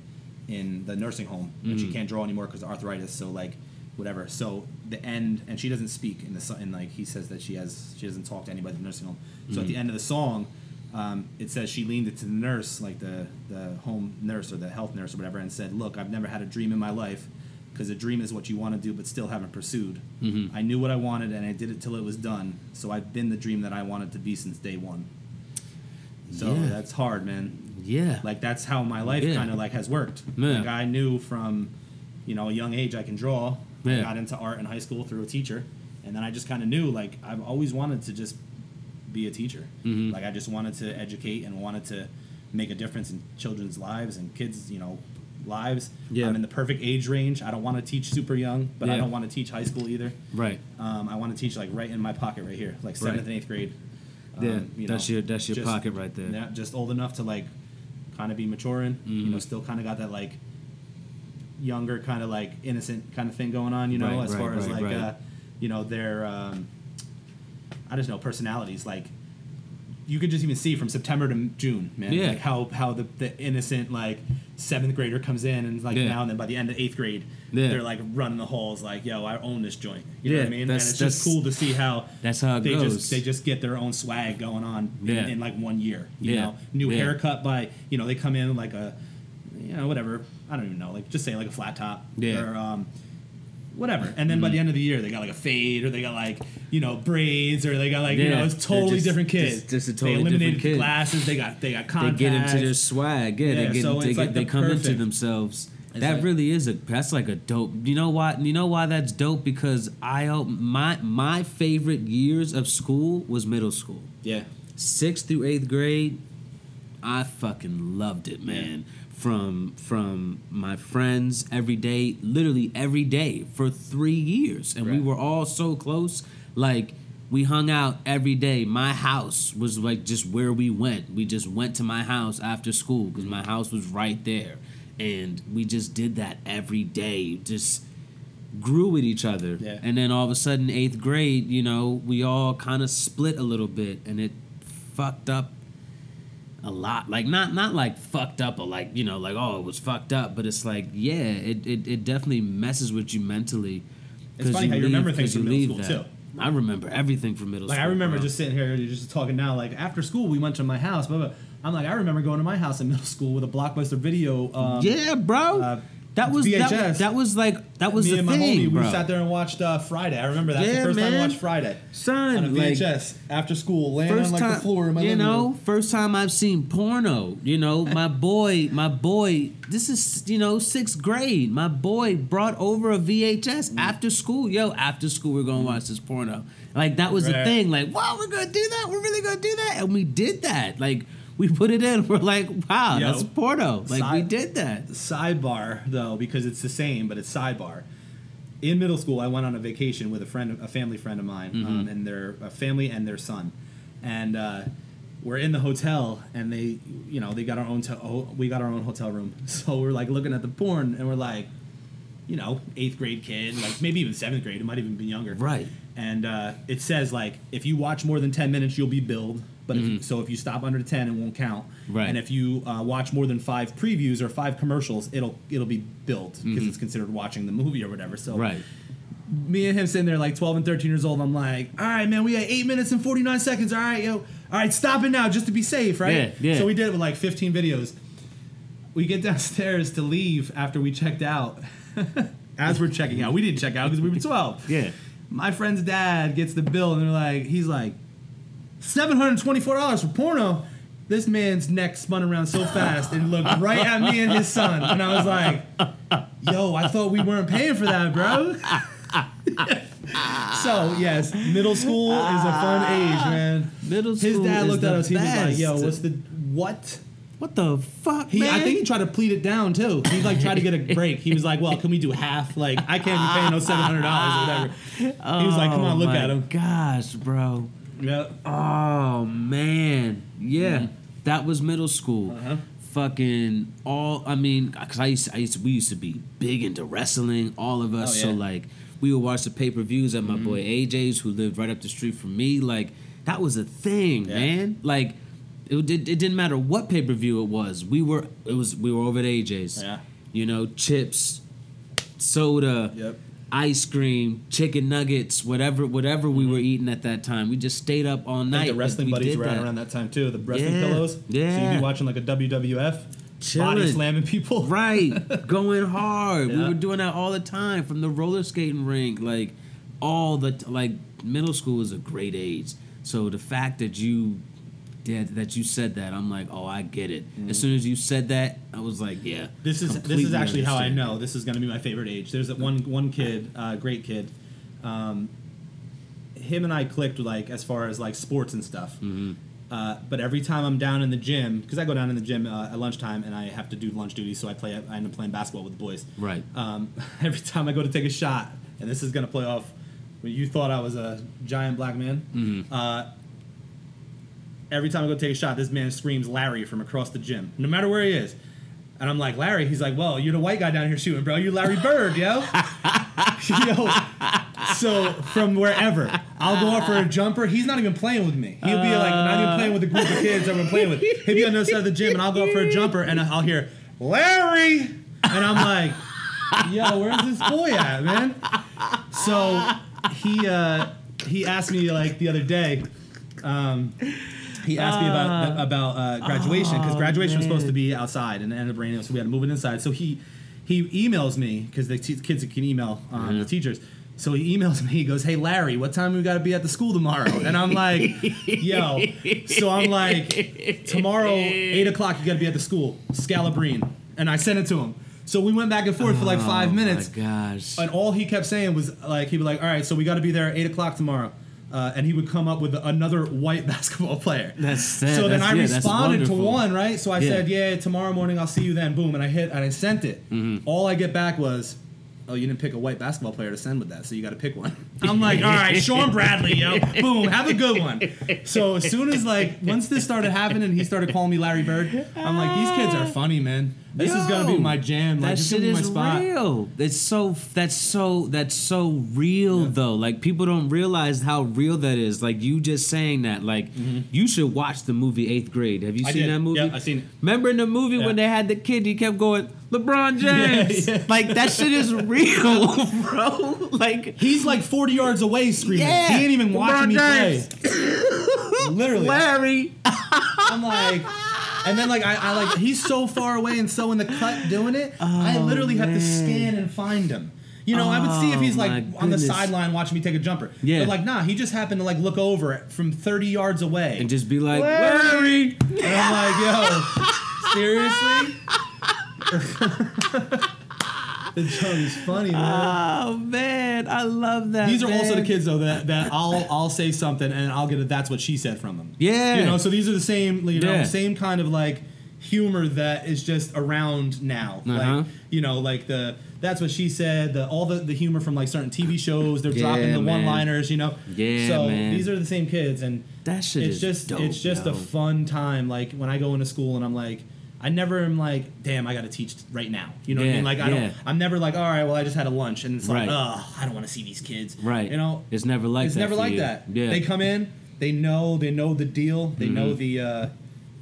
in the nursing home and Mm-hmm. she can't draw anymore because of arthritis. So like, whatever. So the end, and she doesn't speak in the and like he says that she has she doesn't talk to anybody in the nursing home. So at the end of the song, um, it says she leaned it to the nurse, like the the home nurse or the health nurse or whatever, and said, "Look, I've never had a dream in my life." Because a dream is what you want to do, but still haven't pursued. I knew what I wanted, and I did it till it was done. So I've been the dream that I wanted to be since day one. So Yeah. that's hard, man Yeah. like that's how my life Yeah. kind of like has worked Yeah. like i knew from you know a young age i can draw i got into art in high school through a teacher and then i just kind of knew like i've always wanted to just be a teacher Mhm. like i just wanted to educate and wanted to make a difference in children's lives and kids you know lives Yeah. i'm in the perfect age range i don't want to teach super young but i don't want to teach high school either right. um, i want to teach like right in my pocket right here like seventh Right. and eighth grade Yeah, Um, you that's know, your that's your just- pocket right there. yeah, just old enough to like kind of be maturing. You know, Mhm. still kind of got that like younger kind of like innocent kind of thing going on. You know, Right, as right, far as like uh, you know their um, I just know personalities like. You could just even see from September to June, man. Yeah. Like how how the, the innocent like seventh grader comes in and like Yeah. now and then by the end of eighth grade, Yeah. they're like running the halls like, yo, I own this joint. You know Yeah, what I mean? And it's just cool to see how That's how it they goes. just they just get their own swag going on in, in like one year. You Yeah. know, new haircut by you know they come in like a you know whatever I don't even know like just say like a flat top Yeah. or um whatever and then by Mm-hmm. the end of the year they got like a fade or they got like you know braids or they got like you Yeah. know it's They're totally just- different kids just- just a totally they eliminated different kid. glasses they got they got they contacts get into their swag. Yeah, Yeah, they get, so they, it's get like they the come into perfect- themselves. It's that like- really is a that's like a dope. You know why? You know why that's dope? Because I my my favorite years of school was middle school. yeah Sixth through eighth grade, I fucking loved it, man. From from my friends every day, literally every day for three years, and we were all so close. Like we hung out every day. My house was like just where we went. We just went to my house after school because my house was right there, and we just did that every day. Just grew with each other. Yeah. And then all of a sudden, eighth grade, you know, we all kind of split a little bit, and it fucked up a lot. Like not not like fucked up or like you know like oh it was fucked up, but it's like yeah, it it, it definitely messes with you mentally. It's funny how you remember things you from middle leave school, that. too. I remember everything from middle Like school. Like I remember bro. just sitting here, you're just talking now. Like after school, we went to my house. Blah, blah. I'm like, I remember going to my house in middle school with a blockbuster video. Um, yeah, bro. uh, that was VHS. that, that was like that was me the and my thing, homie, bro. we sat there and watched uh, Friday. I remember that's the Yeah, first time I man. watched Friday Son, on a like- VHS after school, laying on like the floor in my you living know, room. first time I've seen porno. You know, <laughs> my boy, my boy. This is you know sixth grade. My boy brought over a VHS Mm. after school. Yo, after school we're gonna watch this porno. Like that was the Right. thing. Like, wow, we're gonna do that. We're really gonna do that, and we did that. Like. We put it in. <laughs> We're like, wow, Yo, that's porno. Like we did that. Sidebar though, because it's the same, but it's sidebar. In middle school, I went on a vacation with a friend, a family friend of mine, Mm-hmm. um, and their a family and their son, and uh, we're in the hotel, and they, you know, they got our own, to- oh, we got our own hotel room, <laughs> so we're like looking at the porn, and we're like, you know, eighth grade kid, like maybe even seventh grade, it might even be younger, Right. And uh, it says like if you watch more than ten minutes, you'll be billed. But if you, so if you stop under ten, it won't count. Mm-hmm. Right. And if you uh, watch more than five previews or five commercials, it'll it'll be billed because it's considered watching the movie or whatever. So Mm-hmm. Right. me and him sitting there like 12 and 13 years old. I'm like, all right, man, we got eight minutes and 49 seconds. All right, yo, all right, stop it now just to be safe, right? Yeah, yeah. So we did it with like 15 videos. We get <laughs> downstairs to leave after we checked out. <laughs> As we're checking out, we didn't check out because we were 12. Yeah. My friend's dad gets the bill and they're like, he's like, $724 for porno. This man's neck spun around so fast and looked right at me and his son, and I was like, "Yo, I thought we weren't paying for that, bro." <laughs> so yes, middle school is a fun ah, age, man. Middle school. His dad looked at us. He was like, "Yo, what's the what?" What the fuck, He, man? I think he tried to plead it down too. He like tried to get a break. He was like, "Well, can we do half? Like, I can't be paying no seven hundred dollars or whatever." He was like, "Come on, Oh look at oh him." Gosh, bro. Yeah. Oh man, yeah, that was middle school. Uh-huh. Fucking all. I mean, cause I used, I used, we used to be big into wrestling. All of us. Oh, So yeah. Mm-hmm. like, we would watch the pay per views at my boy AJ's, who lived right up the street from me. Like, that was a thing, Yeah. man. Like, it, did, it didn't matter what pay per view it was. We were, it was, we were over at AJ's. Yeah. You know, chips, soda Yep. Ice cream, chicken nuggets, whatever whatever we were mm-hmm. eating at that time. We just stayed up all night. the wrestling We buddies did were that. around that time too. The wrestling Yeah, pillows. So yeah. you'd be watching like a WWF, body slamming people. <laughs> Right, going hard. We were doing that all the time from the roller skating rink, like all the t- like middle school was a great age. So the fact that you did that you said that, I'm like, oh, I get it. As soon as you said that, I was like, yeah. Mm-hmm. This is this is actually how I know this is going to be my favorite age. There's that one one kid, uh, great kid. Um, him and I clicked like as far as like sports and stuff. Mm-hmm. Uh, but every time I'm down in the gym, because I go down in the gym uh, at lunchtime and I have to do lunch duty, so I play. I end up playing basketball with the boys. Right. Um, <laughs> every time I go to take a shot, and this is gonna play off when you thought I was a giant black man. Mm-hmm. Uh, every time I go take a shot, this man screams Larry from across the gym, no matter where he is. And I'm like, Larry. He's like, well, you're the white guy down here shooting, bro. You Larry Bird, yo. <laughs> yo. So from wherever, I'll go up for a jumper. He's not even playing with me. He'll be like not even playing with the group of kids that we're playing with. He'll be on the other side of the gym, and I'll go up for a jumper, and I'll hear Larry, and I'm like, yo, where's this boy at, man? So he uh, he asked me like the other day. Um, he asked me about about uh, graduation because graduation was supposed to be outside and it ended up raining, so we had to move it inside. So he he emails me because the t- kids can email um, the teachers. So he emails <laughs> me. He goes, "Hey Larry, what time we got to be at the school tomorrow?" And I'm like, "Yo." So I'm like, "Tomorrow, eight o'clock, you got to be at the school, Scalabrine." And I sent it to him. So we went back and forth for like five minutes. my gosh. And all he kept saying was like he'd be like, "All right, so we got to be there at eight o'clock tomorrow," uh, and he would come up with another white <laughs> basketball player. That's- so then I yeah, responded to one right. So I Yeah. said, "Yeah, tomorrow morning I'll see you then." Boom, and I hit and I sent it. Mm-hmm. All I get back was. Oh, you didn't pick a white basketball player to send with that, so you got to pick one. I'm like, all right, Shawn Bradley, yo, <laughs> boom, have a good one. So as soon as like once this started happening, he started calling me Larry Bird. I'm like, these kids are funny, man. This is gonna be my jam. Like, that this shit is spot. real. It's so that's so that's so real though. Like people don't realize how real that is. Like you just saying that. Like you should watch the movie Eighth Grade. Have you Mm-hmm. I seen did. that movie? Yeah, I seen it. Remember in the movie Yeah. when they had the kid, he kept going LeBron <laughs> James. Yeah, yeah. Like that shit is real, <laughs> bro. Like He's like 40 yards away screaming. Yeah. He ain't even watching me LeBron play. <laughs> Literally. Larry. I'm like, and then like I, I like he's so far away and so in the cut doing it. I Oh, literally have to scan and find him. You know, I would see if he's Oh, like on the sideline watching me take a jumper. Yeah. But like, nah, he just happened to like look over it from 30 yards away. And just be like Larry. Larry. And I'm like, yo, seriously? <laughs> the joke is funny, man. Oh man, I love that. These are also the kids though that, that I'll I'll say something and I'll get a that's what she said from them. Yeah. You know, so these are the same you know, Yeah. same kind of like humor that is just around now. Uh-huh. Like you know, like the that's what she said, the all the, the humor from like certain TV shows, they're Yeah, dropping the one liners, you know. Yeah, So man. these are the same kids and That shit it's is just dope, it's just yo. a fun time. Like when I go into school and I'm like I never am like, damn, I got to teach right now. You know what I mean? Like I yeah. don't. I'm never like, all right, well, I just had a lunch, and it's like, Right. oh, I don't want to see these kids. Right. You know, It's never like it's that. never like you. that. Yeah. They come in, they know, they know the deal, they know Mhm. the uh,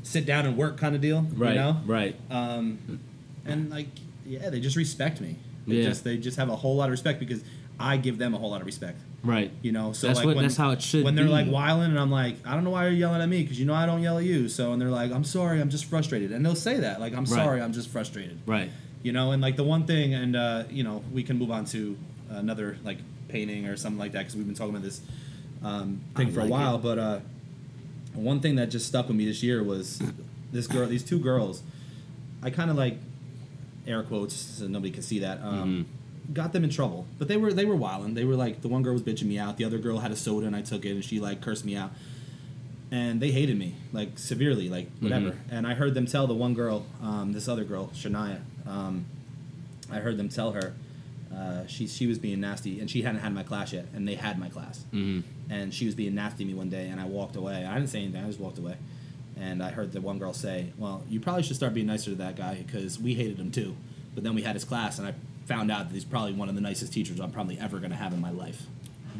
sit down and work kind of deal. Right. You know, Right. um, and like, yeah, they just respect me. They Yeah. just they just have a whole lot of respect because I give them a whole lot of respect. Right. You know, so That's like what- when, that's how it should be When they're be. like whiling, and I'm like, I don't know why you're yelling at me because you know I don't yell at you. So and they're like, I'm sorry, I'm just frustrated, and they'll say that like, I'm Right. sorry, I'm just frustrated. Right. You know, and like the one thing, and uh, you know, we can move on to another like painting or something like that because we've been talking about this um, thing I for like a while. it. But uh, one thing that just stuck with me this year was <coughs> this girl, these two girls. I kind of like air quotes so nobody can see that. Um, Got them in trouble, but they were they were wilding. They were like the one girl was bitching me out. The other girl had a soda and I took it and she like cursed me out, and they hated me like severely, like whatever. And I heard them tell the one girl, um, this other girl, Shania. Um, I heard them tell her uh, she she was being nasty, and she hadn't had my class yet, and they had my class, Mhm. and she was being nasty to me one day, and I walked away. I didn't say anything. I just walked away, and I heard the one girl say, "Well, you probably should start being nicer to that guy because we hated him too." But then we had his class, and I found out that he's probably one of the nicest teachers I'm probably ever gonna have in my life.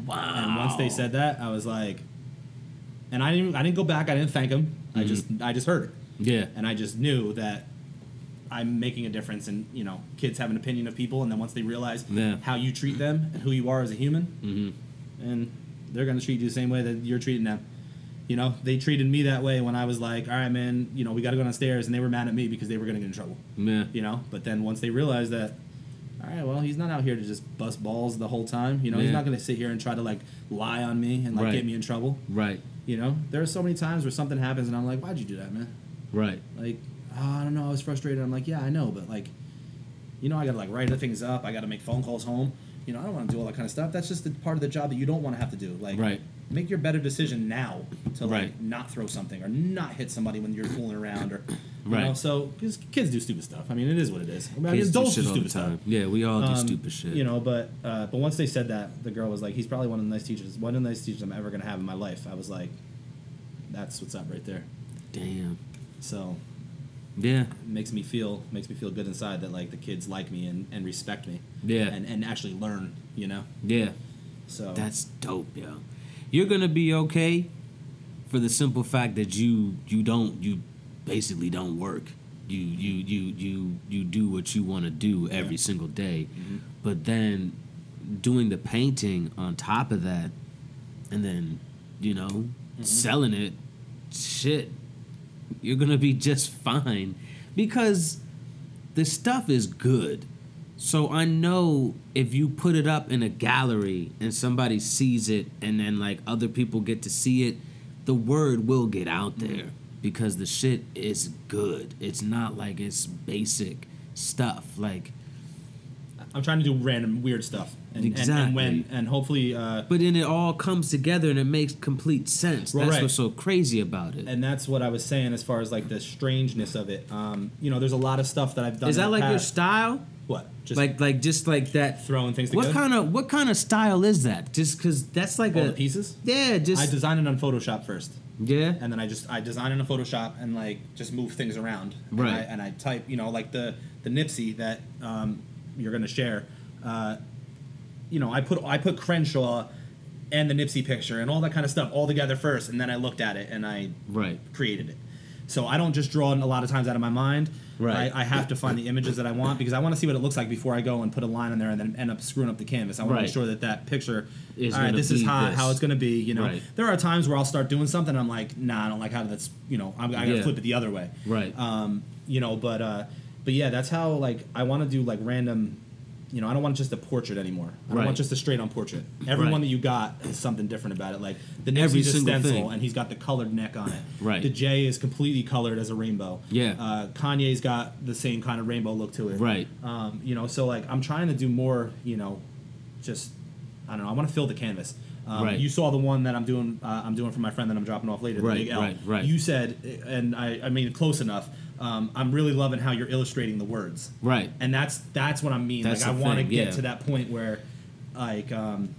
Wow. And once they said that, I was like, and I didn't I didn't go back. I didn't thank him. I Mm-hmm. just I just heard it Yeah. and I just knew that I'm making a difference, and you know, kids have an opinion of people, and then once they realize Yeah. how you treat them and who you are as a human, Mm-hmm. and they're gonna treat you the same way that you're treating them. You know, they treated me that way when I was like, "All right, man, you know, we got to go downstairs," and they were mad at me because they were gonna get in trouble. Yeah. You know, but then once they realized that, all right, well, he's not out here to just bust balls the whole time. You know, he's not gonna sit here and try to like lie on me and like Right. get me in trouble. Right. You know, there are so many times where something happens and I'm like, "Why'd you do that, man?" Right. like oh, I don't know, I was frustrated. I'm like, yeah, I know, but like, you know, I gotta like write the things up. I gotta make phone calls home. You know, I don't want to do all that kind of stuff. That's just the part of the job that you don't want to have to do. Like, Right. Make your better decision now to like Right. not throw something or not hit somebody when you're fooling around or, you Right. know. So because kids do stupid stuff. I mean, it is what it is. I mean, Kids adults do, the stupid stuff. Yeah, we all do Um, stupid shit. You know, but uh, but once they said that, the girl was like, "He's probably one of the nice teachers, one of the nice teachers I'm ever gonna have in my life." I was like, "That's what's up right there." Damn. So Yeah. it makes me feel makes me feel good inside that like the kids like me and, and respect me. Yeah. And and actually learn, you know. Yeah. So That's dope, yo. You're gonna be okay for the simple fact that you you don't you basically don't work. You you you you you do what you want to do every Yeah. single day, Mm-hmm. but then doing the painting on top of that, and then you know Mm-hmm. selling it, shit, you're gonna be just fine because the stuff is good. So I know if you put it up in a gallery and somebody sees it and then like other people get to see it, the word will get out there because the shit is good. It's not like it's basic stuff. Like I'm trying to do random weird stuff. And, and, and when and hopefully uh, but then it all comes together and it makes complete sense. Well, That's right. what's so crazy about it. and that's what I was saying as far as like the strangeness of it. Um, you know, there's a lot of stuff that I've done. Is that like your style? What? Just like like just like that throwing things What kind of what kind of style is that? Just because that's like all a the pieces? Yeah, just I designed it on Photoshop first. yeah. and then I just I design in a Photoshop and like just move things around. And Right. I, and I type, you know, like the the Nipsey that um, you're gonna share. Uh, you know, I put I put Crenshaw and the Nipsey picture and all that kind of stuff all together first, and then I looked at it and I Right. created it. So I don't just draw it a lot of times out of my mind. Right. I, I have to find the images that I want because I want to see what it looks like before I go and put a line in there and then end up screwing up the canvas. I want to make sure that that picture Is all right. This is how, this. how it's going to be. You know, Right. there are times where I'll start doing something and I'm like, nah, I don't like how that's. You know, I'm, I gotta Yeah. flip it the other way. Right. Um, you know, but uh, but yeah, that's how like I want to do like random. You know, I don't want just a portrait anymore. I don't Right. want just a straight on portrait. Everyone Right. that you got has something different about it. Like the Every Nipsey's a stencil thing. and he's got the colored neck on it. Right. The J is completely colored as a rainbow. Yeah. Uh, Kanye's got the same kind of rainbow look to it. Right. Um, you know, so like I'm trying to do more. You know, just I don't know. I want to fill the canvas. Um, Right. You saw the one that I'm doing. Uh, I'm doing for my friend that I'm dropping off later. the Right, Big L. right, right. You said, and I, I mean, close enough. Um, I'm really loving how you're illustrating the words. Right. And that's that's what I mean. That's like I want to get yeah. to that point where, like, um,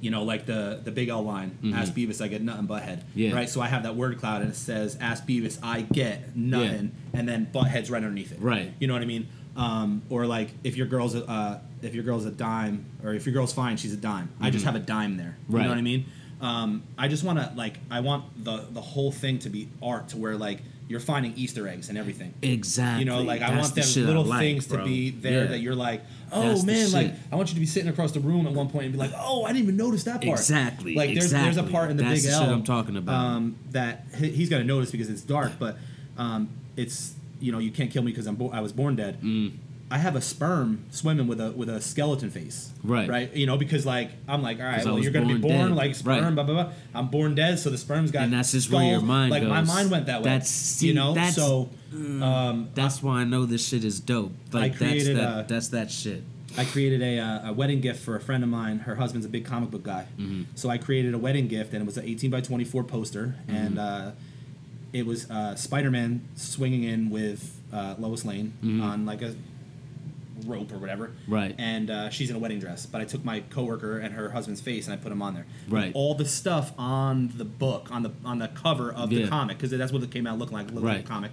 you know, like the the Big L line. Ask Beavis, I get nothing but head. Mm-hmm. Yeah. Right. So I have that word cloud, and it says, "Ask Beavis, I get nothing," and then butt heads right underneath it. Right. You know what I mean? Um, or like if your girl's a, uh, if your girl's a dime, or if your girl's fine, she's a dime. I just have a dime there. Right. You Mm-hmm. Know what I mean? Um, I just want to like I want the the whole thing to be art to where like you're finding Easter eggs and everything. Exactly. You know, like I want the them little like, things to be there Yeah. that you're like, oh That's man, like. I want you to be sitting across the room at one point and be like, oh, I didn't even notice that part. Exactly, Like there's there's a part in the That's Big the L I'm talking about. Um, that he- he's gonna notice because it's dark, but um, it's you know you can't kill me because I'm bo- I was born dead. Mm. I have a sperm swimming with a with a skeleton face. Right. Right. You know, because like I'm like, all right, well, you're gonna be born dead. like sperm, Right. blah blah blah. I'm born dead, so the sperm's got And that's just where your skulls. mind like my mind went that way. That's- see, you know. that's- so um, That's why I know this shit is dope. Like created that's that. a- that's that shit. I created a, uh, a wedding gift for a friend of mine. Her husband's a big comic book guy, Mm-hmm. so I created a wedding gift, and it was an 18 by 24 poster, Mm-hmm. and uh, it was uh, Spider-Man swinging in with uh, Lois Lane on like a rope or whatever. Right. And uh, she's in a wedding dress, but I took my coworker and her husband's face and I put them on there. Right. All the stuff on the book, on the on the cover of Yeah. the comic, because that's what it came out looking like, looking like Right. a comic.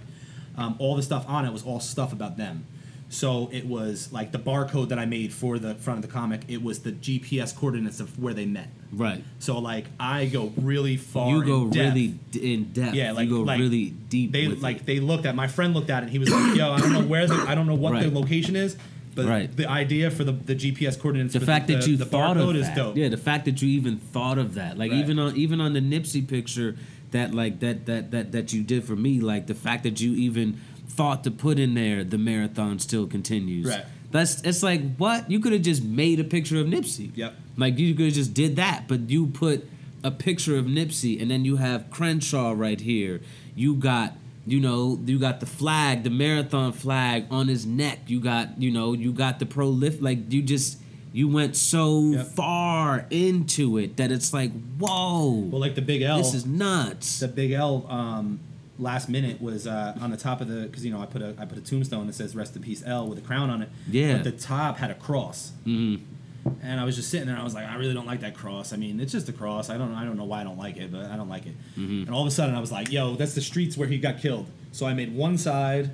Um, all the stuff on it was all stuff about them. So it was like the barcode that I made for the front of the comic. It was the GPS coordinates of where they met. Right. So like I go really far. You go in depth. really d- in depth. Yeah, like you go like, really deep. They like it. they looked at my friend looked at it. and He was like, "Yo, I don't know where the I don't know what the location is, but Right. the idea for the, the GPS coordinates. the fact the, that you the thought of is that. dope. Yeah, the fact that you even thought of that. Like Right. even on even on the Nipsey picture that like that that that that you did for me, like the fact that you even thought to put in there the marathon still continues. Right. That's it's like what? You could have just made a picture of Nipsey. Yep. Like you could have just did that, but you put a picture of Nipsey and then you have Crenshaw right here. You got you know, you got the flag, the marathon flag on his neck. You got, you know, you got the pro lift like you just you went so Yep. far into it that it's like, whoa. Well, like the big L. this is nuts. the big L um, last minute was uh, on the top of the because you know I put a I put a tombstone that says rest in peace L with a crown on it. Yeah. But the top had a cross. Mhm. And I was just sitting there. I was like, I really don't like that cross. I mean, it's just a cross. I don't. I don't know why I don't like it, but I don't like it. Mm-hmm. And all of a sudden, I was like, Yo, that's the streets where he got killed. So I made one side,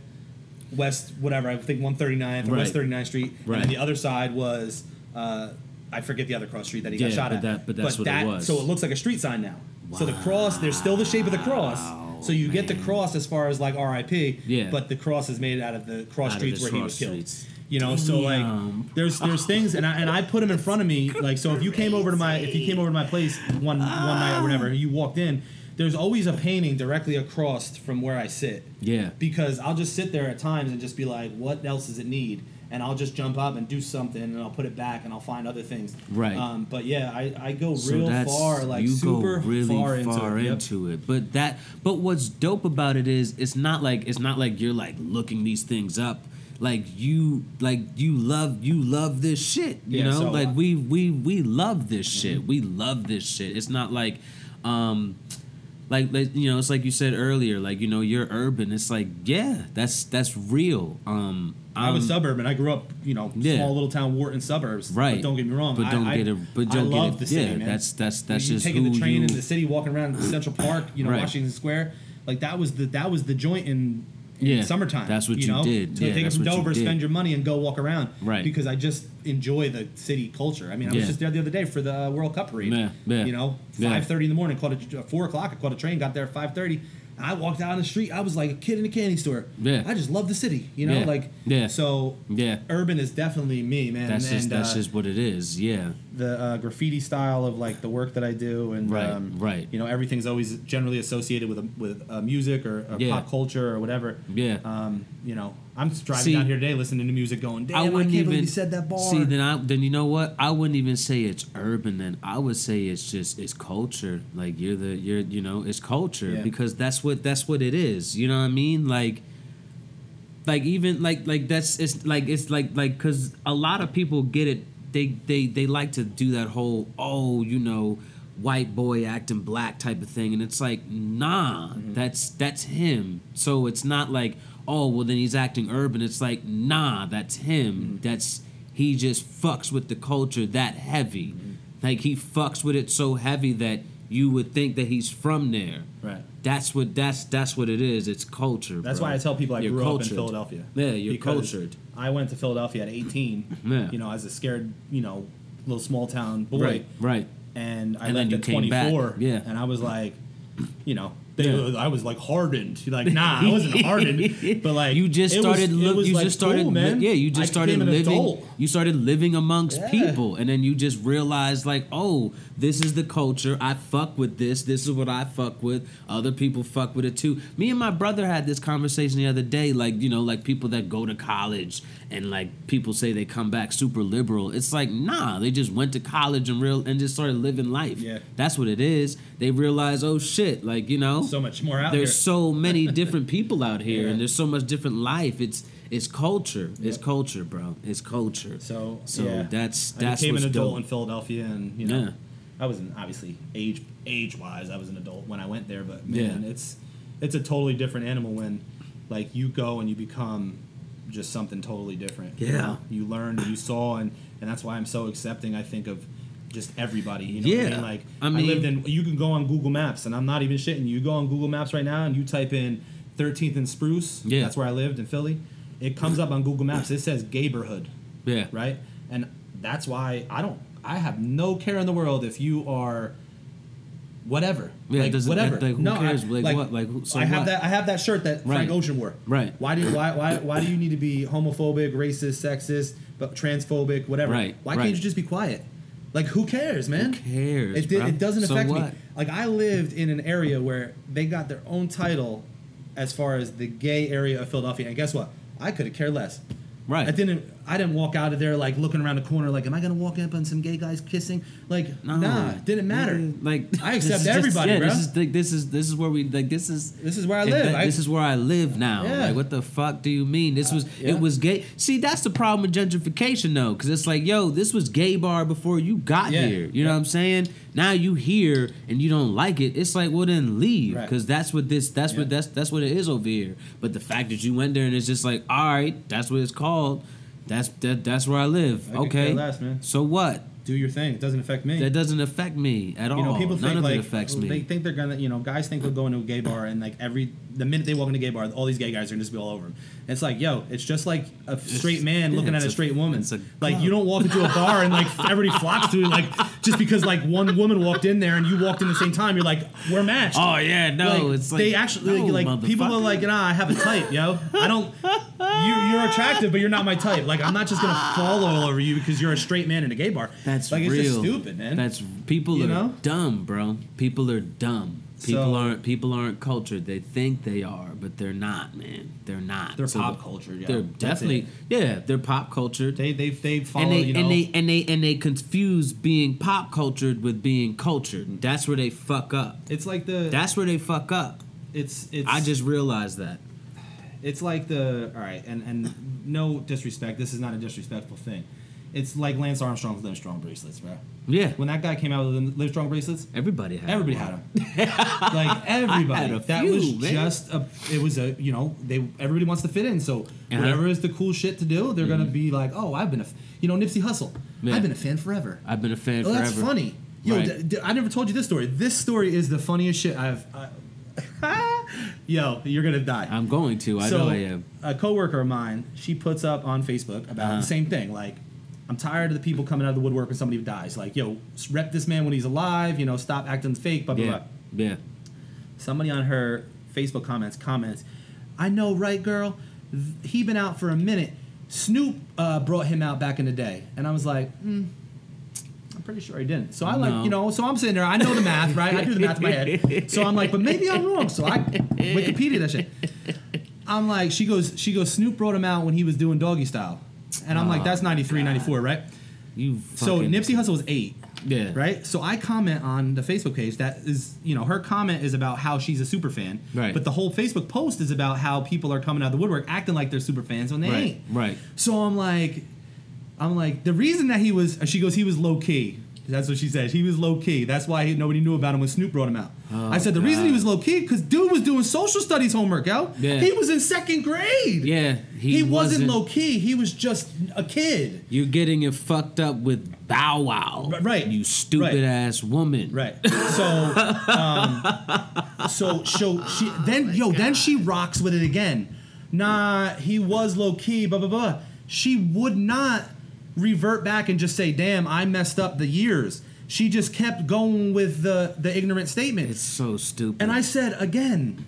west whatever. I think 139th or Right. West 39th Street, Right. and the other side was. Uh, I forget the other cross street that he got shot but at. that- but that's what it was. So it looks like a street sign now. So the cross, there's still the shape of the cross. So you get the cross as far as like R.I.P. Yeah. But the cross is made out of the cross Out streets where he was killed. streets. You know, so like there's there's things, and I and I put them in front of me. Like so, if you came over to my if you came over to my place one one night or whatever, you walked in. There's always a painting directly across from where I sit Yeah. because I'll just sit there at times and just be like, what else does it need? And I'll just jump up and do something, and I'll put it back, and I'll find other things. Right. Um, but yeah, I, I go So real that's- far, like you super go really far, far into. Yep. into it. But that, but what's dope about it is it's not like it's not like you're like looking these things up. Like you, like you love you love this shit. You Yeah, know, so, like we we we love this Mm-hmm. shit. We love this shit. It's not like, um, like like you know, it's like you said earlier. Like you know, you're urban. It's like yeah, that's that's real. Um, I was I'm- suburban. I grew up, you know, Yeah. small little town Wharton suburbs. Right. But don't get me wrong. But don't I, get it- but don't get love it- the city, yeah, man. that's- that's- that's you just taking the train you- in the city, walking around Central Park, you know, Right. Washington Square. Like that was the that was the joint in, in Yeah, summertime. that's what you know? did. So Yeah, take it from what you Dover, spend your money, and go walk around. Right. Because I just enjoy the city culture. I mean, I was just there the other day for the World Cup parade. Yeah, yeah. You know, Yeah. five thirty in the morning. Caught a four o'clock. I caught a train. Got there at five thirty. I walked out on the street. I was like a kid in a candy store. Yeah. I just love the city. You know, Yeah. like Yeah. So Yeah. urban is definitely me, man. That's and just that's uh, just what it is. Yeah. The uh, graffiti style of like the work that I do, and Right, um, right. You know, everything's always generally associated with a, with uh, music or, or Yeah. pop culture or whatever. Yeah. Um, you know, I'm just driving See, down here today listening to music, going, "Damn, I, wouldn't can't even believe said that bar." see. Then I then you know what? I wouldn't even say it's urban. Then I would say it's just it's culture. Like you're the you're you know it's culture Yeah. because that's what that's what it is. You know what I mean? Like like even like like that's it's like it's like like because a lot of people get it. They they they like to do that whole oh you know white boy acting black type of thing. And it's like nah mm-hmm. that's that's him. So it's not like oh well then he's acting urban. It's like nah that's him. Mm-hmm. That's he just fucks with the culture that heavy. Mm-hmm. Like he fucks with it so heavy that you would think that he's from there Right. that's what that's that's what it is it's culture That's bro. why I tell people I You're grew up in. Philadelphia. yeah you're cultured I went to Philadelphia at 18. <laughs> Yeah. You know, as a scared, you know, little small town boy. right right and I And then left you at came back. 24. Yeah. and I was like, you know, they, Yeah. I was like hardened. Like, <laughs> nah, I wasn't hardened, but like you just was- started was, you like, just started cool, li- yeah you just I started living adult. you started living amongst Yeah. people and then you just realized like oh this is the culture i fuck with this this is what i fuck with other people fuck with it too me and my brother had this conversation the other day like you know like people that go to college and like people say they come back super liberal. It's like nah, they just went to college and real and just started living life. Yeah. that's what it is. They realize, oh shit, like you know, So much more out there's here. so many <laughs> different people out here, Yeah. and there's so much different life. It's it's culture. It's culture, bro. It's culture. So, So yeah. that's I that's became an adult dope. in Philadelphia, and you know, Yeah. I wasn't obviously age age wise. I was an adult when I went there, but man, Yeah. it's it's a totally different animal when like you go and you become just something totally different. you Yeah. know? you learned, you saw, and and that's why I'm so accepting. I think of just everybody. You know, what I Yeah. mean? like I I, lived in. You can go on Google Maps, and I'm not even shitting. You go on Google Maps right now, and you type in 13th and Spruce. Yeah. that's where I lived in Philly. It comes up on Google Maps. It says Gayborhood Yeah. right? And that's why I don't. I have no care in the world if you are whatever. Yeah, like doesn't- whatever. like, who no, cares? I, Like, what? Like, so I have what? that. I have that shirt that Frank Right. Ocean wore. Right. Why do why why why do you need to be homophobic, racist, sexist, but transphobic, whatever? Right, Why right. can't you just be quiet? Like who cares, man? Who cares, It, did, it doesn't So affect me. Like I lived in an area where they got their own title as far as the gay area of Philadelphia, and guess what? I could have cared less. Right. I didn't. I didn't walk out of there like looking around the corner like, am I gonna walk up on some gay guys kissing? Like, No. nah, didn't matter. Like <laughs> I accept is just- everybody, yeah, bro. This is like this is this is where we like this is This is where I live. I- this is where I live now. Yeah. Like what the fuck do you mean? This uh, was yeah. it was gay. See, that's the problem with gentrification though, because it's like, yo, this was gay bar before you got Yeah. here. You know what I'm saying? Now you here and you don't like it. It's like, well then leave, Right. because that's what this that's what that's that's what it is over here. But the fact that you went there and it's just like, all right, that's what it's called. That's that that's where I live. I okay. less. So what? Do your thing. It doesn't affect me. That doesn't affect me at all. you know, people None think of like it affects me. they think they're gonna. You know, guys think they'll go into a gay bar and like every the minute they walk into a gay bar, all these gay guys are gonna just be all over them. It's like, yo, it's just like a straight man yeah, looking at a a- straight woman. a like you don't walk into a bar and like everybody flocks to you, like just because like one woman walked in there and you walked in the same time, you're like, we're matched. Oh yeah, no, Like, it's like they actually no, like, like people are like, nah, I have a type, yo. I don't. You, you're attractive, but you're not my type. Like, I'm not just gonna fall all over you because you're a straight man in a gay bar. That's like real. it's just stupid, man. That's people You are know? dumb, bro. People are dumb. People So- aren't people aren't cultured. They think they are, but they're not, man. They're not. They're So pop the- culture, yeah. They're definitely yeah. They're pop cultured. they they they follow. and they you know, and they and they and they confuse being pop cultured with being cultured. That's where they fuck up. it's like the. That's where they fuck up. it's it's. I just realized that. It's like the all right, and and no disrespect. This is not a disrespectful thing. It's like Lance Armstrong's Live Strong bracelets, bro. Yeah. When that guy came out with the Live Strong bracelets, Everybody had them. everybody one. had them. <laughs> like everybody. had a that few, was man. just a. It was a. You know, they everybody wants to fit in. So Uh-huh. whatever is the cool shit to do, they're gonna be like, oh, I've been a, You know, Nipsey Hussle. Yeah. I've been a fan forever. I've been a fan Oh, forever. that's funny. Yo, Right. d- d- I never told you this story. This story is the funniest shit I've. I, <laughs> yo, you're gonna die. I'm going to. I so, know I am. A coworker of mine, she puts up on Facebook about Uh-huh. the same thing. Like, I'm tired of the people coming out of the woodwork when somebody dies. Like, yo, rep this man when he's alive. You know, stop acting fake. Blah blah Yeah. blah. Yeah. Somebody on her Facebook comments comments, I know, right, girl? He been out for a minute. Snoop uh, brought him out back in the day, and I was like, hmm, I'm pretty sure he didn't. So I like, No. you know, so I'm sitting there. I know the math, right? I do the math in my head. So I'm like, but maybe I'm wrong. So I Wikipedia that shit. I'm like, she goes, she goes. Snoop brought him out when he was doing doggy style, and I'm like, that's 93, 94, right? You. So fucking- Nipsey Hussle was eight Yeah. right? So I comment on the Facebook page that is, you know, her comment is about how she's a super fan, Right. But the whole Facebook post is about how people are coming out of the woodwork acting like they're super fans when they Right. ain't. Right. So I'm like, I'm like, the reason that he was, she goes, he was low key. That's what she said. He was low key. That's why he, nobody knew about him when Snoop brought him out. Oh, I said the reason he was low key because dude was doing social studies homework, yo. Yeah. He was in second grade. Yeah. He, wasn't, low key. He was just a kid. You're getting it fucked up with Bow Wow. Right, right. You stupid Right. ass woman. Right. So, um, so, so she then yo then she rocks with it again. Nah, he was low key. Blah blah blah. She would not revert back and just say, "Damn, I messed up the years." She just kept going with the the ignorant statement. It's so stupid. and I said again,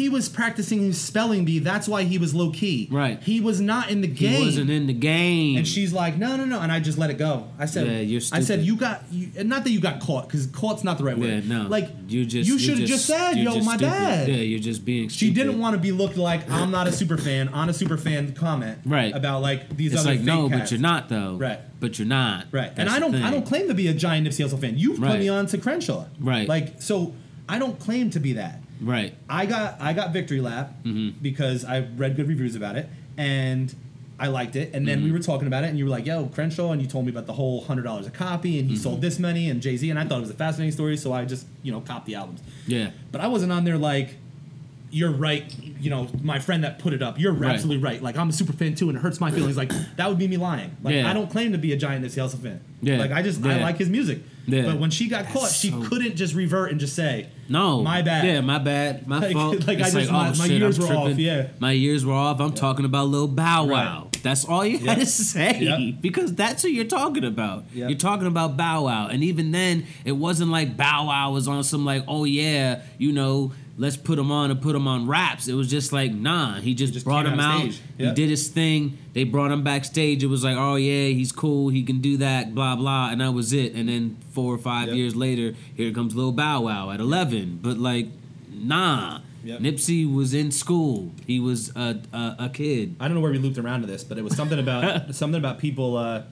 he was practicing his spelling bee. That's why he was low key. Right. He was not in the game. He wasn't in the game. and she's like, no, no, no, and I just let it go. I said, Yeah, you're I said you got, you, and not that you got caught, because caught's not the right word. yeah, no. like you just you should have just said, yo, just my stupid. bad. Yeah, you're just being. She didn't want to be looked like I'm not a super fan on a super fan comment Right. about like these other. It's other like no, cats. but you're not though. Right. But you're not. Right. and I don't I don't claim to be a giant Nipsey Hussle fan. You put Right. me on to Crenshaw. Right. Like so I don't claim to be that. Right. I got I got Victory Lap Mm-hmm. because I read good reviews about it and I liked it. And then Mm-hmm. we were talking about it and you were like, yo, Crenshaw, and you told me about the whole hundred dollars a copy and he Mm-hmm. sold this many and Jay-Z and I thought it was a fascinating story, so I just, you know, copped the albums. Yeah. But I wasn't on there like, you're right. You know, my friend that put it up, you're Right. absolutely right. Like I'm a super fan too, and it hurts my feelings. Like that would be me lying. Like Yeah. I don't claim to be a giant Nipsey Hussle fan. Yeah. Like I just I like his music. Yeah. But when she got That's caught, she so- couldn't just revert and just say, No. My bad. Yeah, my bad. My Like- <laughs> fault. like I It's just- my- oh, my shit, years I'm were off, yeah. My years were off. I'm talking about Lil Bow Wow. Right. That's all you had Yep. to say. Yep. Because that's who you're talking about. Yep. You're talking about Bow Wow. And even then, it wasn't like Bow Wow was on some like, oh yeah, you know, let's put him on and put him on raps. It was just like, nah. He just, just brought him out. stage. He did his thing. They brought him backstage. It was like, oh yeah, he's cool. He can do that. Blah blah. And that was it. And then four or five Yep. years later, here comes Lil Bow Wow at 11. But like, nah. Yep. Nipsey was in school. He was a a, a kid. I don't know where we looped around to this, but it was something about <laughs> something about people. Uh,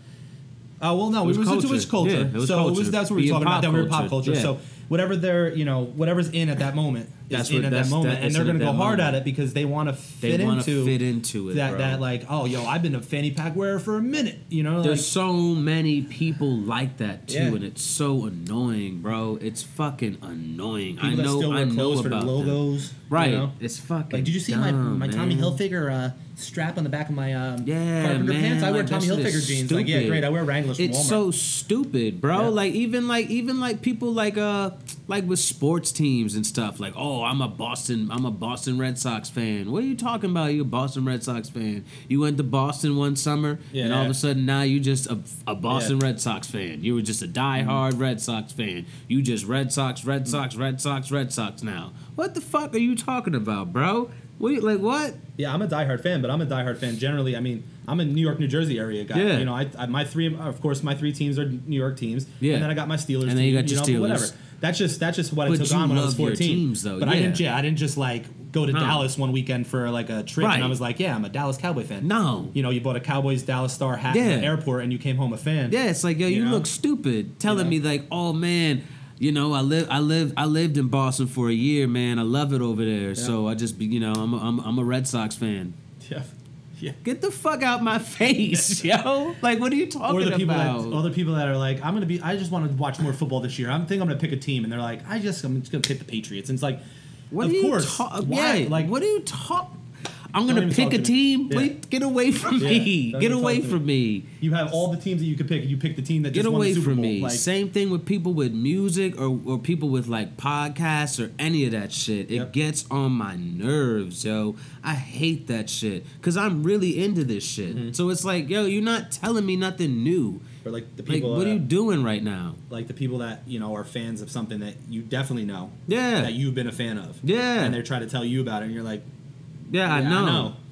oh well, no, It was it was, it was culture. culture. Yeah, it was so it was that's what we Being were talking about. That we were pop culture. culture. Yeah. So whatever they're you know whatever's in at that moment That's in what- at that moment, that- and they're gonna go hard moment. at it because they want to fit into fit into it, that bro. that like oh yo I've been a fanny pack wearer for a minute you know There's like, so many people like that too, Yeah. and it's so annoying, bro. It's fucking annoying. people I know. I know clothes for the about them. logos Right. you know? It's fucking. Like, did you see my, dumb, my Tommy man. Hilfiger uh, strap on the back of my um, Yeah, carpenter man. pants? I wear like, Tommy Hilfiger jeans. Like, yeah, great. I wear Wranglers It's Walmart. so stupid, bro. Yeah. Like even like even like people like uh like with sports teams and stuff. Like oh, Oh, I'm a Boston I'm a Boston Red Sox fan. What are you talking about? You a Boston Red Sox fan? You went to Boston one summer, and all of a sudden now you just a, a Boston Yeah. Red Sox fan. You were just a diehard mm-hmm. Red Sox fan. You just Red Sox, Red mm-hmm. Sox, Red Sox, Red Sox now. What the fuck are you talking about, bro? What you- like what? Yeah, I'm a diehard fan, but I'm a diehard fan generally. I mean, I'm a New York, New Jersey area guy. Yeah. You know, I, I my three, of course, my three teams are New York teams. Yeah. And then I got my Steelers. And then team, you got your know, Steelers. Whatever. That's just that's just what I But took on when I was 14. teams, though, But I didn't. Yeah, I didn't just like go to No. Dallas one weekend for like a trip, and I was like, yeah, I'm a Dallas Cowboy fan. No. You know, you bought a Cowboys Dallas Star hat Yeah. at the airport, and you came home a fan. Yeah, it's like yo, you, You know? look stupid. Telling know? me like, oh man, you know, I live, I live, I lived in Boston for a year, man. I love it over there. So I just, be, you know, I'm, a, I'm, I'm a Red Sox fan. Yeah. Yeah. Get the fuck out my face, <laughs> yo! Like, what are you talking or the people about? that other people that are like, I'm gonna be. I just want to watch more football this year. I'm think I'm gonna pick a team, and they're like, I just I'm just gonna pick the Patriots. And it's like, what of are you course, ta- why? Yeah, like what are you talk? I'm gonna pick a team. Yeah. Wait, get away from Yeah, me. Get away from me. you have all the teams that you could pick, and you pick the team that Get just won away the Super from Bowl. me. Like, Same thing with people with music or, or people with like podcasts or any of that shit. It Yep. gets on my nerves, yo. I hate that shit because I'm really into this shit. Mm-hmm. So it's like, yo, you're not telling me nothing new. or like the Like, people, what are uh, you doing right now? like the people that you know are fans of something that you definitely know, Yeah. that you've been a fan of, Yeah. and they're trying to tell you about it, and you're like, Yeah, I Yeah, I know.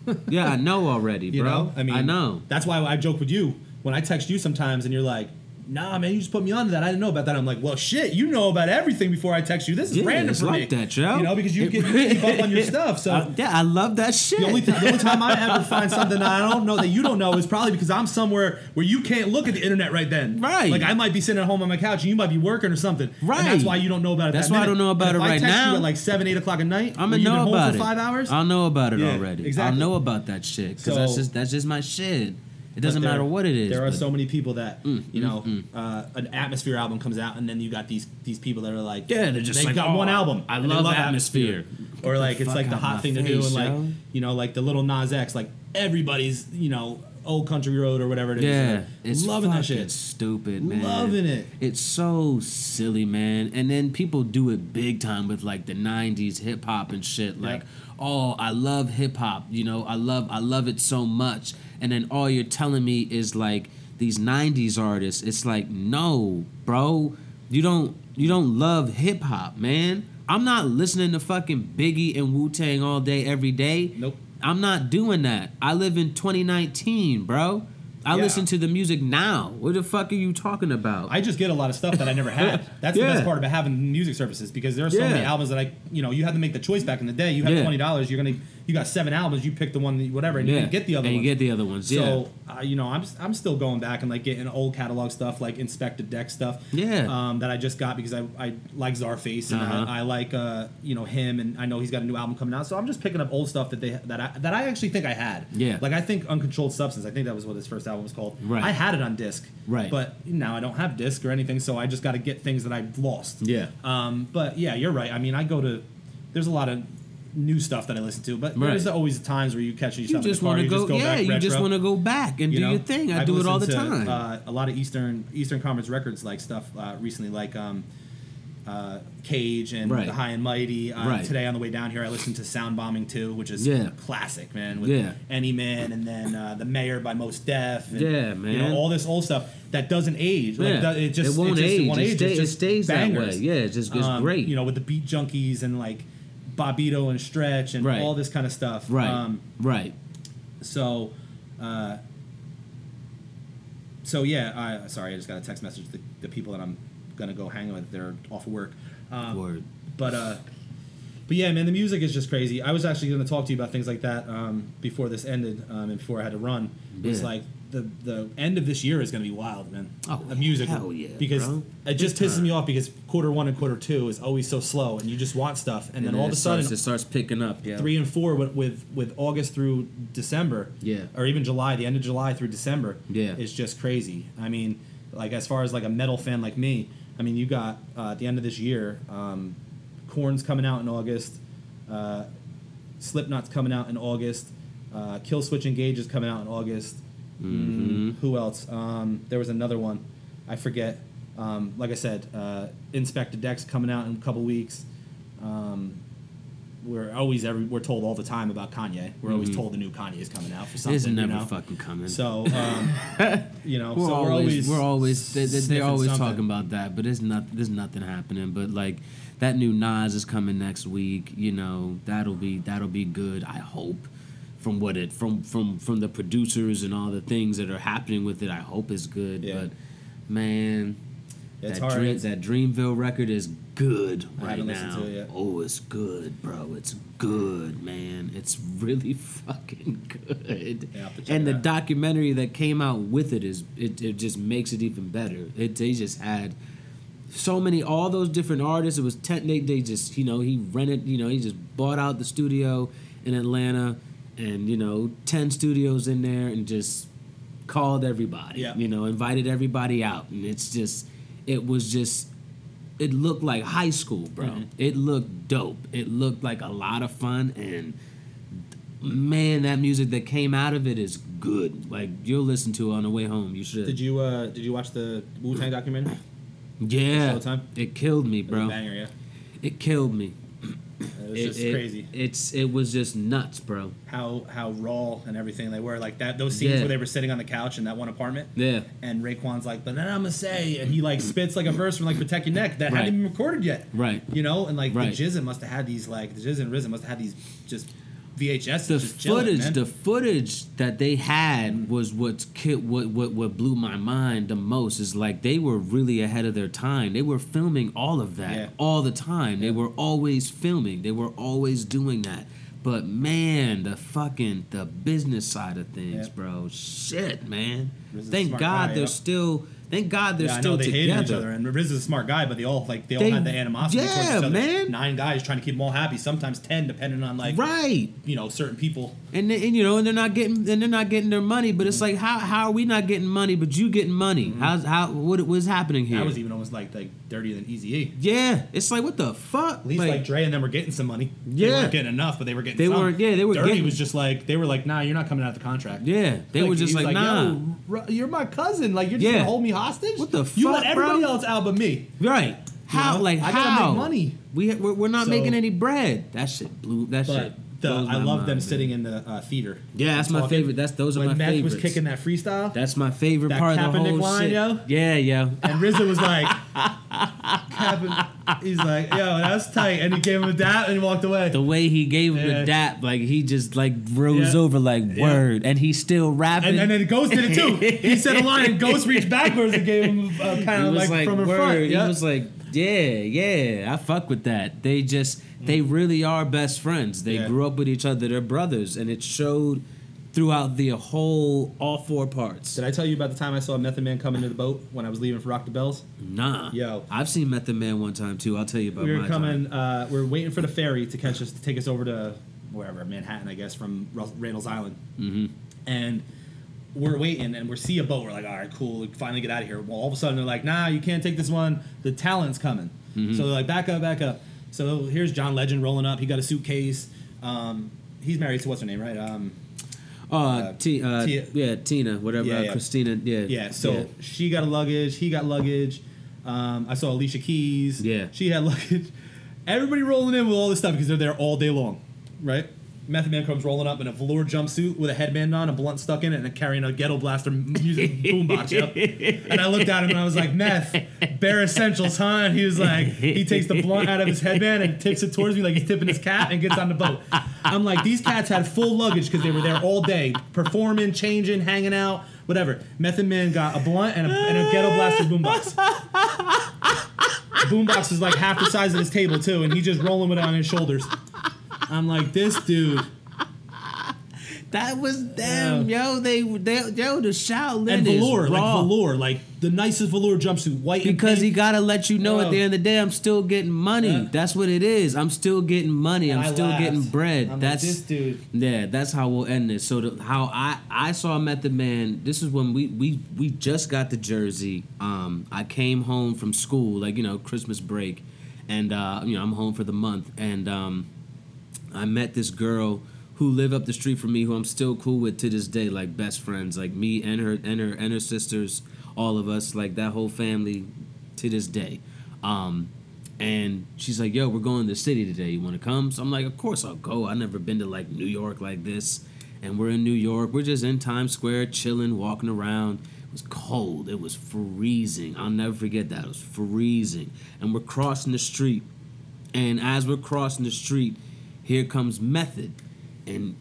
know. <laughs> yeah, I know already, you bro. know, I mean, I know. That's why I joke with you when I text you sometimes, and you're like. Nah, man, you just put me on to that. I didn't know about that. I'm like, well, shit, you know about everything before I text you. This is Yeah, random it's for like me. that, Joe. You know, because you get you keep up on your <laughs> stuff. So Uh, yeah, I love that shit. The only, th- the only time I ever <laughs> find something that I don't know that you don't know is probably because I'm somewhere where you can't look at the internet right then. Right. Like I might be sitting at home on my couch and you might be working or something. Right. And that's why you don't know about it. That's that why I don't know about it right I text now. You at like seven, eight o'clock at night. I'm gonna know about for it. five hours. I'll know about it Yeah, already. exactly. I'll know about that shit because that's just that's just my shit. It doesn't there- matter what it is. There are Mm, so many people that you know, uh, an atmosphere album comes out, and then you got these these people that are like, Yeah, they're just they like, got "Oh, one album. I they love Atmosphere." Or like it's like the hot thing to do, and like yo. you know, like the Lil Nas X, like everybody's you know, old country road or whatever it is. Yeah, Like, it's loving that shit. stupid, man. Loving it. It's so silly, man. And then people do it big time with like the '90s hip hop and shit. Like, oh, I love hip hop. You know, I love I love it so much. And then all you're telling me is like these '90s artists. It's like, no, bro, you don't you don't love hip hop, man. I'm not listening to fucking Biggie and Wu Tang all day every day. Nope. I'm not doing that. I live in 2019, bro. I Yeah. listen to the music now. What the fuck are you talking about? I just get a lot of stuff that I never had. <laughs> That's Yeah. the best part about having music services because there are so Yeah. many albums that I, you know, you had to make the choice back in the day. You had twenty dollars. You're gonna, you got seven albums. You pick the one, that, whatever, and you yeah. can get the other and ones. you get the other ones. Yeah. So uh, you know, I'm I'm still going back and like getting old catalog stuff, like Inspectah Deck stuff. Yeah. Um, that I just got because I, I like Czarface and Uh-huh. I, I like uh you know him and I know he's got a new album coming out. So I'm just picking up old stuff that they that I that I actually think I had. Yeah. Like I think Uncontrolled Substance. I think that was what his first album was called. Right. I had it on disc. Right. But now I don't have disc or anything, so I just got to get things that I've lost. Yeah. Um. But yeah, you're right. I mean, I go to. There's a lot of new stuff that I listen to, but Right. there's always times where you catch yourself you just want to you go, go yeah, back you just want to go back and You do know? your thing. I I've do it all the to, time. Uh, a lot of Eastern Eastern Conference Records like stuff uh, recently, like um, uh, Cage and Right. the High and Mighty. Uh, Right. Today on the way down here, I listened to Sound Bombing too, which is Yeah. classic, man. With Yeah. Any Man, and then uh, the Mayor by Mos Def. And, Yeah, You man. know all this old stuff that doesn't age. Like, Yeah. it just It won't just, age. It, won't It age. stay- it stays that bangers. way. Yeah, it's just- it's Um, great. You know, with the Beat Junkies and like Bobbito and Stretch and Right. all this kind of stuff. right. Um, right. so, uh, so yeah. I sorry, I just got a text message. The, the people that I'm gonna go hang with, they're off of work. Um, Word. But uh, but yeah, man, the music is just crazy. I was actually gonna talk to you about things like that um, before this ended um, and before I had to run. It's Yeah. like the the end of this year is gonna be wild, man. Oh, the music, hell yeah, because bro. it just pisses me off because quarter one and quarter two is always so slow, and you just want stuff, and, then all of a sudden starts, it starts picking up. Yeah. three and four with, with with August through December. Yeah. Or even July, the end of July through December. Yeah. Is just crazy. I mean, like as far as like a metal fan like me, I mean, you got uh, at the end of this year, um, Korn's coming out in August, uh, Slipknot's coming out in August, uh, Killswitch Engage is coming out in August. Mm, who else? Um, there was another one, I forget. Um, like I said, uh, Inspectah Deck's coming out in a couple weeks. Um, we're always every we're told all the time about Kanye. We're always told the new Kanye is coming out for something. It's you never know? fucking coming. So, um, <laughs> you know, we're so always, we're always we're always they, they, they're always something. talking about that, but there's not there's nothing happening. But like that new Nas is coming next week. You know that'll be that'll be good. I hope from what it from from from the producers and all the things that are happening with it. I hope it's good. Yeah. But man, It's that. Dream, that Dreamville record is good right now. to it. Oh, it's good, bro. It's good, man. It's really <laughs> fucking good. Yeah, I'll have to check and the out. documentary that came out with it is it, it just makes it even better. It they just had so many all those different artists. It was ten they, they just you know he rented you know he just bought out the studio in Atlanta and you know ten studios in there and just called everybody. Yeah. You know invited everybody out and it's just it was just it looked like high school, bro. Mhm. It looked dope. It looked like a lot of fun and man, that music that came out of it is good. Like you'll listen to it on the way home. You should. Did you uh, did you watch the Wu Tang documentary? Yeah. It killed me, It bro. banger, yeah. It killed me. It was It- just it- crazy It's it was just nuts, bro. how how raw and everything they were. Like that those scenes Yeah. where they were sitting on the couch in that one apartment. Yeah. And Raekwon's like, but then I'm gonna say, and he like spits like a verse from like Protect Your Neck that Right. hadn't even recorded yet. Right. You know, and like Right. the Jizzin must have had these like the Jizzin Risen must have had these just VHS The chilling, footage, man. the footage that they had was what's what what what blew my mind the most. Is like they were really ahead of their time. They were filming all of that Yeah. all the time. They were always filming. They were always doing that. But man, the fucking the business side of things, Yeah. bro. Shit, man. Riz is a Thank God guy, they're yeah. still. Thank God they're yeah, I still know they together. hated each other, and Riz is a smart guy, but they all like they all had the animosity towards each other. man. Nine guys trying to keep them all happy, sometimes ten, depending on like right. you know certain people. And, they- and you know, and they're not getting and they're not getting their money. But it's mm-hmm. like, how how are we not getting money, but you getting money? Mm-hmm. How's how what what's happening here? I was even almost like like dirtier than Easy E. yeah, it's like what the fuck? At least like, Dre and them were getting some money. they Yeah. weren't getting enough, but they were getting. They some. weren't- yeah, they were Dirty getting- was just like they were like, nah, you're not coming out of the contract. yeah, they Like, were just was like, nah, Yo, you're my cousin. Like you're just Yeah. gonna hold me hostage. What the fuck? You let everybody bro? else out but me. right? How know, like I gotta make money. We we're, we're not So- making any bread. That shit blew. That shit The, blows I my love them sitting in the uh, theater. Yeah, that's my talking. favorite. That's those are when my Meth favorites. was kicking that freestyle. That's my favorite That part of the Kaepernick whole line, shit. yo? Yeah, yo. And RZA was like, <laughs> Kaepernick- he's like, yo, that's tight. And he gave him a dap and he walked away. The way he gave him Yeah. the dap, like he just like rose Yeah. over like word, and he's still rapping. And, and then Ghost did it too. He said a line and Ghost reached backwards and gave him uh, He kind of was like, from in word. front. He Yeah. was like, yeah, yeah, I fuck with that. They just, they really are best friends. They Yeah. grew up with each other. They're brothers, and it showed throughout the whole all four parts. Did I tell you about the time I saw Method Man come into the boat when I was leaving for Rock the Bells? Nah, Yo. I've seen Method Man one time too. I'll tell you about we my were coming. Uh, we are waiting for the ferry to catch us to take us over to wherever Manhattan, I guess, from Randall's Island. Mm-hmm. And we're waiting, and we see a boat. We're like, all right, cool. We finally get out of here. Well, all of a sudden they're like, nah, you can't take this one. The talent's coming. Mm-hmm. So they're like, back up, back up. So here's John Legend rolling up. He got a suitcase. Um, he's married to what's her name, right? Um, Uh, Uh, T, uh, Tia- yeah, Tina, whatever, Yeah, uh, yeah. Christina, yeah, Yeah, so she got a luggage, he got luggage. Um, I saw Alicia Keys. Yeah. She had luggage. Everybody rolling in with all this stuff because they're there all day long, right? Method Man comes rolling up in a velour jumpsuit with a headband on, a blunt stuck in it, and carrying a ghetto blaster music <laughs> boombox. Yep. And I looked at him and I was like, "Meth, bare essentials, huh?" And he was like, he takes the blunt out of his headband and tips it towards me like he's tipping his cat and gets on the boat. I'm like, these cats had full luggage because they were there all day, performing, changing, hanging out, whatever. Method Man got a blunt and a, and a ghetto blaster boombox. Boombox is like half the size of his table too, and he's just rolling with it on his shoulders. I'm like, this dude. that was them, yo. They, they, yo, the Shaolin And velour, like velour, like the nicest velour jumpsuit, white and Because he gotta let you know at the end of the day, I'm still getting money. Yeah. That's what it is. I'm still getting money. I'm I still laughed. getting bread. I'm like, that's this dude. Yeah, that's how we'll end this. So the, how I I saw Method Man. This is when we we we just got the Jersey. Um, I came home from school, like you know Christmas break, and uh, you know I'm home for the month, and um, I met this girl who lived up the street from me, who I'm still cool with to this day, like best friends, like me and her and her and her sisters, all of us, like that whole family, to this day. Um, and she's like, "Yo, we're going to the city today. You want to come?" So I'm like, "Of course I'll go. I've never been to like New York like this." And we're in New York. We're just in Times Square, chilling, walking around. It was cold. It was freezing. I'll never forget that. It was freezing. And we're crossing the street. And as we're crossing the street, here comes Method. And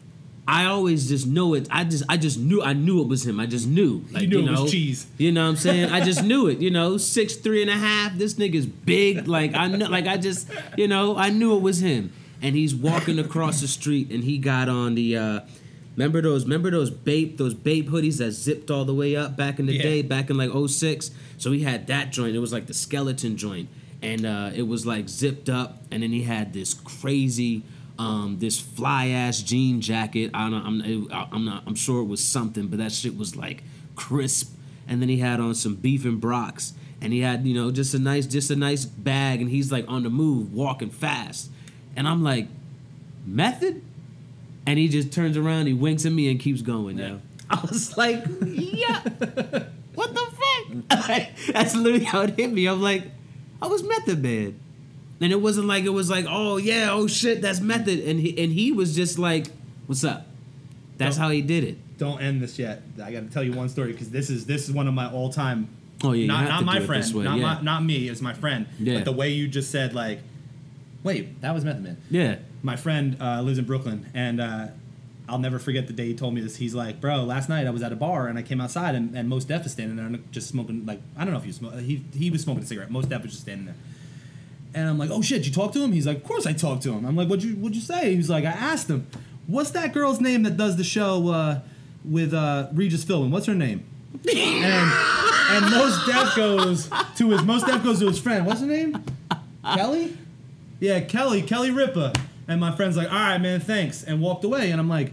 I always just know it. I just I just knew I knew it was him. I just knew. Like, knew you it was know, cheese. You know what I'm saying? I just <laughs> knew it. You know, six three and a half. This nigga's big. Like I know. Like I just you know I knew it was him. And he's walking across the street, and he got on the. uh Remember those? Remember those Bape? Those Bape hoodies that zipped all the way up back in the Yeah. day, back in like 06? So he had that joint. It was like the skeleton joint, and uh, it was like zipped up. And then he had this crazy, um, this fly ass jean jacket. I don't. I'm. I'm not. I'm sure it was something, but that shit was like crisp. And then he had on some beef and brocks, and he had you know just a nice, just a nice bag, and he's like on the move, walking fast. And I'm like, method. And he just turns around, he winks at me, and keeps going. Yo, <laughs> I was like, yeah, <laughs> what the fuck? <laughs> That's literally how it hit me. I'm like, I was Method Man, and it wasn't like it was like, oh yeah, oh shit, that's Method, and he and he was just like, what's up? That's Don't- how he did it. Don't end this yet. I got to tell you one story because this is this is one of my all time. Oh yeah, you not not my friend, not yeah. my, not me. It's my friend. Yeah. But the way you just said, like, wait, that was Method Man. yeah. my friend uh, lives in Brooklyn, and uh, I'll never forget the day he told me this. He's like, "Bro, last night I was at a bar and I came outside and, and Mos Def is standing there and just smoking like I don't know if he was smoking. He he was smoking a cigarette. Mos Def was just standing there." And I'm like, "Oh shit, you talked to him?" He's like, "Of course I talked to him." I'm like, "What'd you What'd you say?" He was like, "I asked him, what's that girl's name that does the show uh, with uh, Regis Philbin? What's her name?" and and Mos Def goes to his Mos Def goes to his friend. What's her name? Kelly. Yeah, Kelly, Kelly Ripa. And my friend's like, all right, man, thanks, and walked away. And I'm like,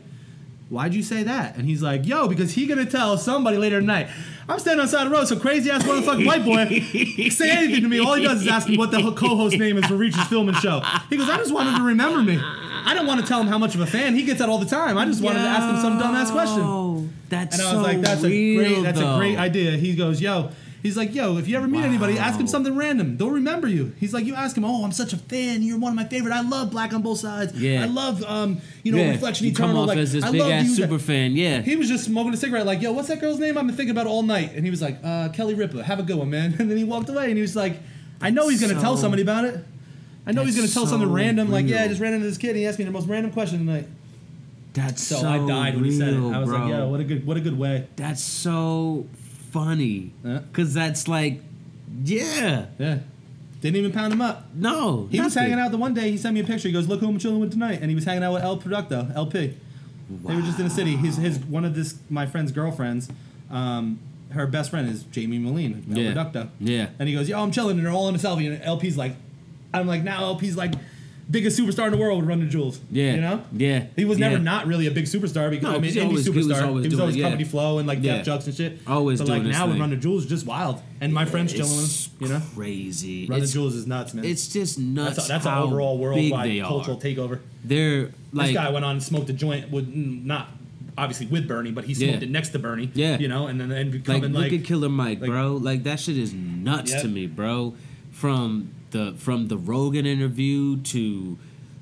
why'd you say that? And he's like, yo, because he gonna tell somebody later tonight. I'm standing on the side of the road, so crazy ass motherfucking white boy He <laughs> say anything to me. All he does is ask me what the ho- co-host name is for Regis Philbin Show. He goes, I just wanted to remember me. I don't want to tell him how much of a fan. He gets that all the time. I just wanted to ask him some dumbass question. Yo, That's so And I so was like, that's real, a great, that's though. a great idea. He goes, yo, He's like, yo, if you ever meet anybody, ask him something random. They'll remember you. He's like, you ask him, oh, I'm such a fan. You're one of my favorite. I love Black on Both Sides. Yeah. I love, um, you know, Reflection you Eternal. come off like, as this I big love ass you. super fan. Yeah, He was just smoking a cigarette, like, yo, what's that girl's name? I've been thinking about all night. And he was like, uh, Kelly Ripa. Have a good one, man. <laughs> And then he walked away and he was like, I know he's going to tell somebody about it. I know he's going to That's tell something so random, like, yeah, I just ran into this kid and he asked me the most random question tonight. that's So, so, I died when he said it. real, I was like, bro. yo, what a good, what a good way. That's so funny. Yeah. Cause that's like, yeah, Yeah. Didn't even pound him up. no. He was nothing. hanging out the one day. He sent me a picture. He goes, "Look who I'm chilling with tonight." And he was hanging out with El Producto, LP. They were just in the city. His his one of this my friend's girlfriends. Um, her best friend is Jaime Meline, El Yeah. Producto. Yeah. And he goes, "Yo, I'm chilling," and they're all in a selfie. And LP's like, "I'm like now LP's like biggest superstar in the world with Run the Jewels." Yeah. you know. Yeah. He was Yeah. never not really a big superstar because No, I mean, he indie always- he superstar. was He was always always, doing it, yeah. flow and like Yeah. Def Jux and shit. Always but like now with. Run the Jewels, just wild. And my friend's chilling with You know, crazy. Run the Jewels is nuts, man. It's just nuts. That's, a, that's an overall worldwide cultural takeover. They're like this guy went on and smoked a joint with not obviously with Bernie, but he smoked Yeah. it next to Bernie. Yeah. you know, and then and like becoming look at Killer Mike, like- bro. Like that shit is nuts Yep. to me, bro. From the from the Rogan interview to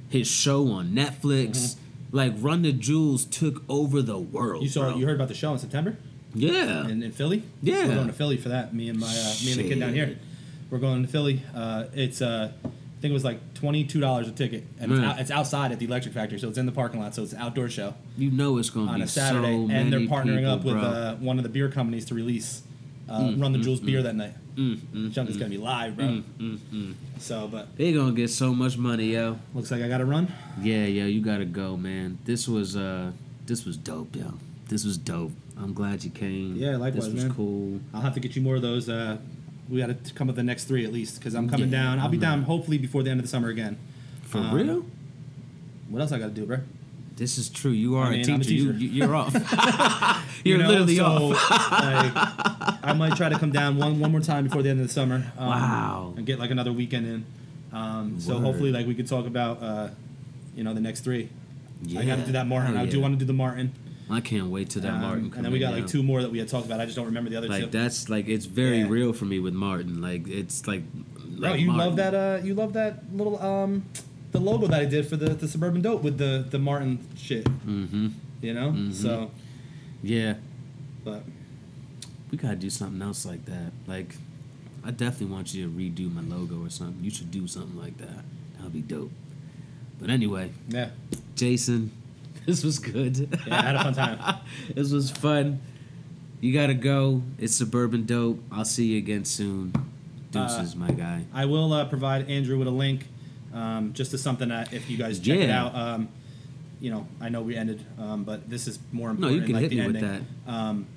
his show on Netflix, like Run the Jewels took over the world. Mm-hmm. you saw bro. you heard about the show in September yeah. in, in Philly. Yeah. we're going to Philly for that. Me and my uh, me and the kid down here. We're going to Philly. Uh, it's uh, I think it was like twenty two dollars a ticket, and it's, out, it's outside at the Electric Factory, so it's in the parking lot, so it's an outdoor show you know it's gonna on a Saturday, so and they're partnering people, up with uh, one of the beer companies to release uh, Run the Jewels beer that night. Mm, mm, Chunk is gonna be live, bro. mm, mm, mm. So, but They gonna get so much money, yo. looks like I got to run. Yeah, yo, you gotta go, man. This was uh, this was dope, yo. This was dope. I'm glad you came. Yeah, likewise, This was man. cool. I'll have to get you more of those. Uh, we got to come up with the next three at least because I'm coming Yeah, down. I'll be I'm down hopefully before the end of the summer again. For Um, real? What else I got to do, bro? This is true. You are I mean, a teacher. You, teacher. you, you're off. <laughs> <laughs> you're You know, literally so, off. like, I might try to come down one one more time before the end of the summer. Um, Wow. And get like another weekend in. Um, so hopefully, like we could talk about, uh, you know, the next three. I got to do that Martin. I do yeah. want to do the Martin. I can't wait till that Um, Martin. and then we got like out. two more that we had talked about. I just don't remember the other Like two. that's like it's very Yeah. real for me with Martin. Like it's like. Bro, you Martin. love that. Uh, you love that little um, the logo that I did for the, the suburban dope with the the Martin shit. Mm-hmm. You know. Mhm. So, Yeah, but we gotta do something else like that. Like, I definitely want you to redo my logo or something. You should do something like that. That'd be dope. But anyway, yeah, Jason, <laughs> this was good. yeah, I had a fun time. <laughs> this was fun. You gotta go. It's suburban dope. I'll see you again soon. Deuces, my guy. I will uh, provide Andrew with a link, um, just as something that if you guys check it out. Um, you know, I know we ended, um, but this is more important. No, you can like hit me with ending. Um,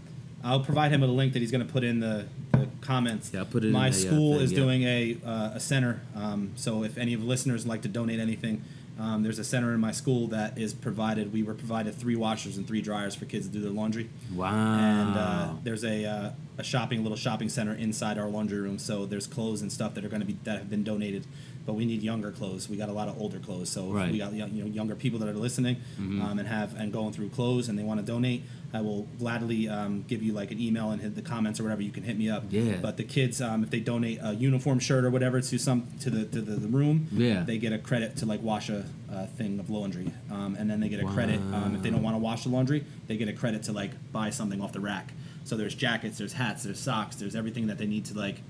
I'll provide him with a link that he's going to put in the, the comments. Yeah, I'll put it in My the, uh, school thing, is yeah. doing a uh, a center, um, so if any of the listeners like to donate anything, um, there's a center in my school that is provided. We were provided three washers and three dryers for kids to do their laundry Wow. and uh, there's a uh, a shopping little shopping center inside our laundry room. So there's clothes and stuff that are going to be that have been donated, but we need younger clothes. We got a lot of older clothes, so Right. we got you know younger people that are listening um, and have and going through clothes and they want to donate. I will gladly um, give you like an email and hit the comments or whatever. You can hit me up. Yeah. But the kids, um, if they donate a uniform shirt or whatever to some to the to the, the room, Yeah. they get a credit to like wash a uh, thing of laundry, um, and then they get a credit um, if they don't want to wash the laundry. They get a credit to like buy something off the rack. So there's jackets, there's hats, there's socks, there's everything that they need to like,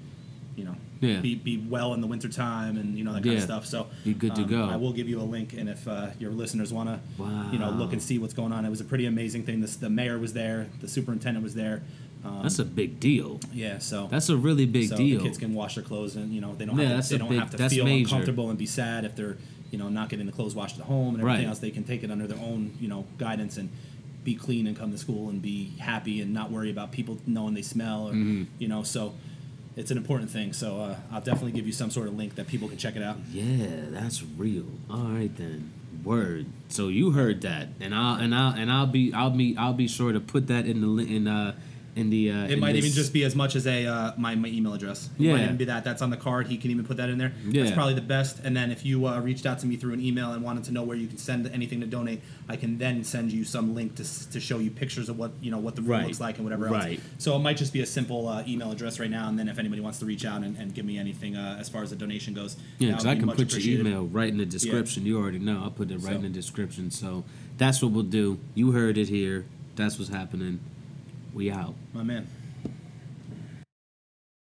you know, Yeah. be, be well in the wintertime and you know that kind Yeah. of stuff. So Be good to um, go. I will give you a link, and if uh, your listeners want to, you know, look and see what's going on, it was a pretty amazing thing. This, the mayor was there, the superintendent was there. Um, That's a big deal. yeah. So That's a really big so deal. The kids can wash their clothes, and you know they don't Yeah, have to, they don't big- have to feel major. uncomfortable and be sad if they're you know not getting the clothes washed at home and everything Right. else. They can take it under their own you know guidance and be clean and come to school and be happy and not worry about people knowing they smell or Mm-hmm. you know so. It's an important thing, so uh, I'll definitely give you some sort of link that people can check it out. Yeah, that's real. All right then. Word. So you heard that, and I'll and I'll and I'll be I'll be I'll be sure to put that in the in uh in the. Uh, It in might even just be as much as a uh, my, my email address. It Yeah. might even be that. That's on the card. He can even put that in there. That's probably the best. And then if you uh, reached out to me through an email and wanted to know where you can send anything to donate, I can then send you some link to, to show you pictures of what you know what the room Right. looks like and whatever else. Right. So it might just be a simple uh, email address right now. And then if anybody wants to reach out and, and give me anything uh, as far as the donation goes, Yeah, because I can put your email right in the description. You already know. I'll put it right So- in the description. So that's what we'll do. You heard it here. That's what's happening. We out. My man.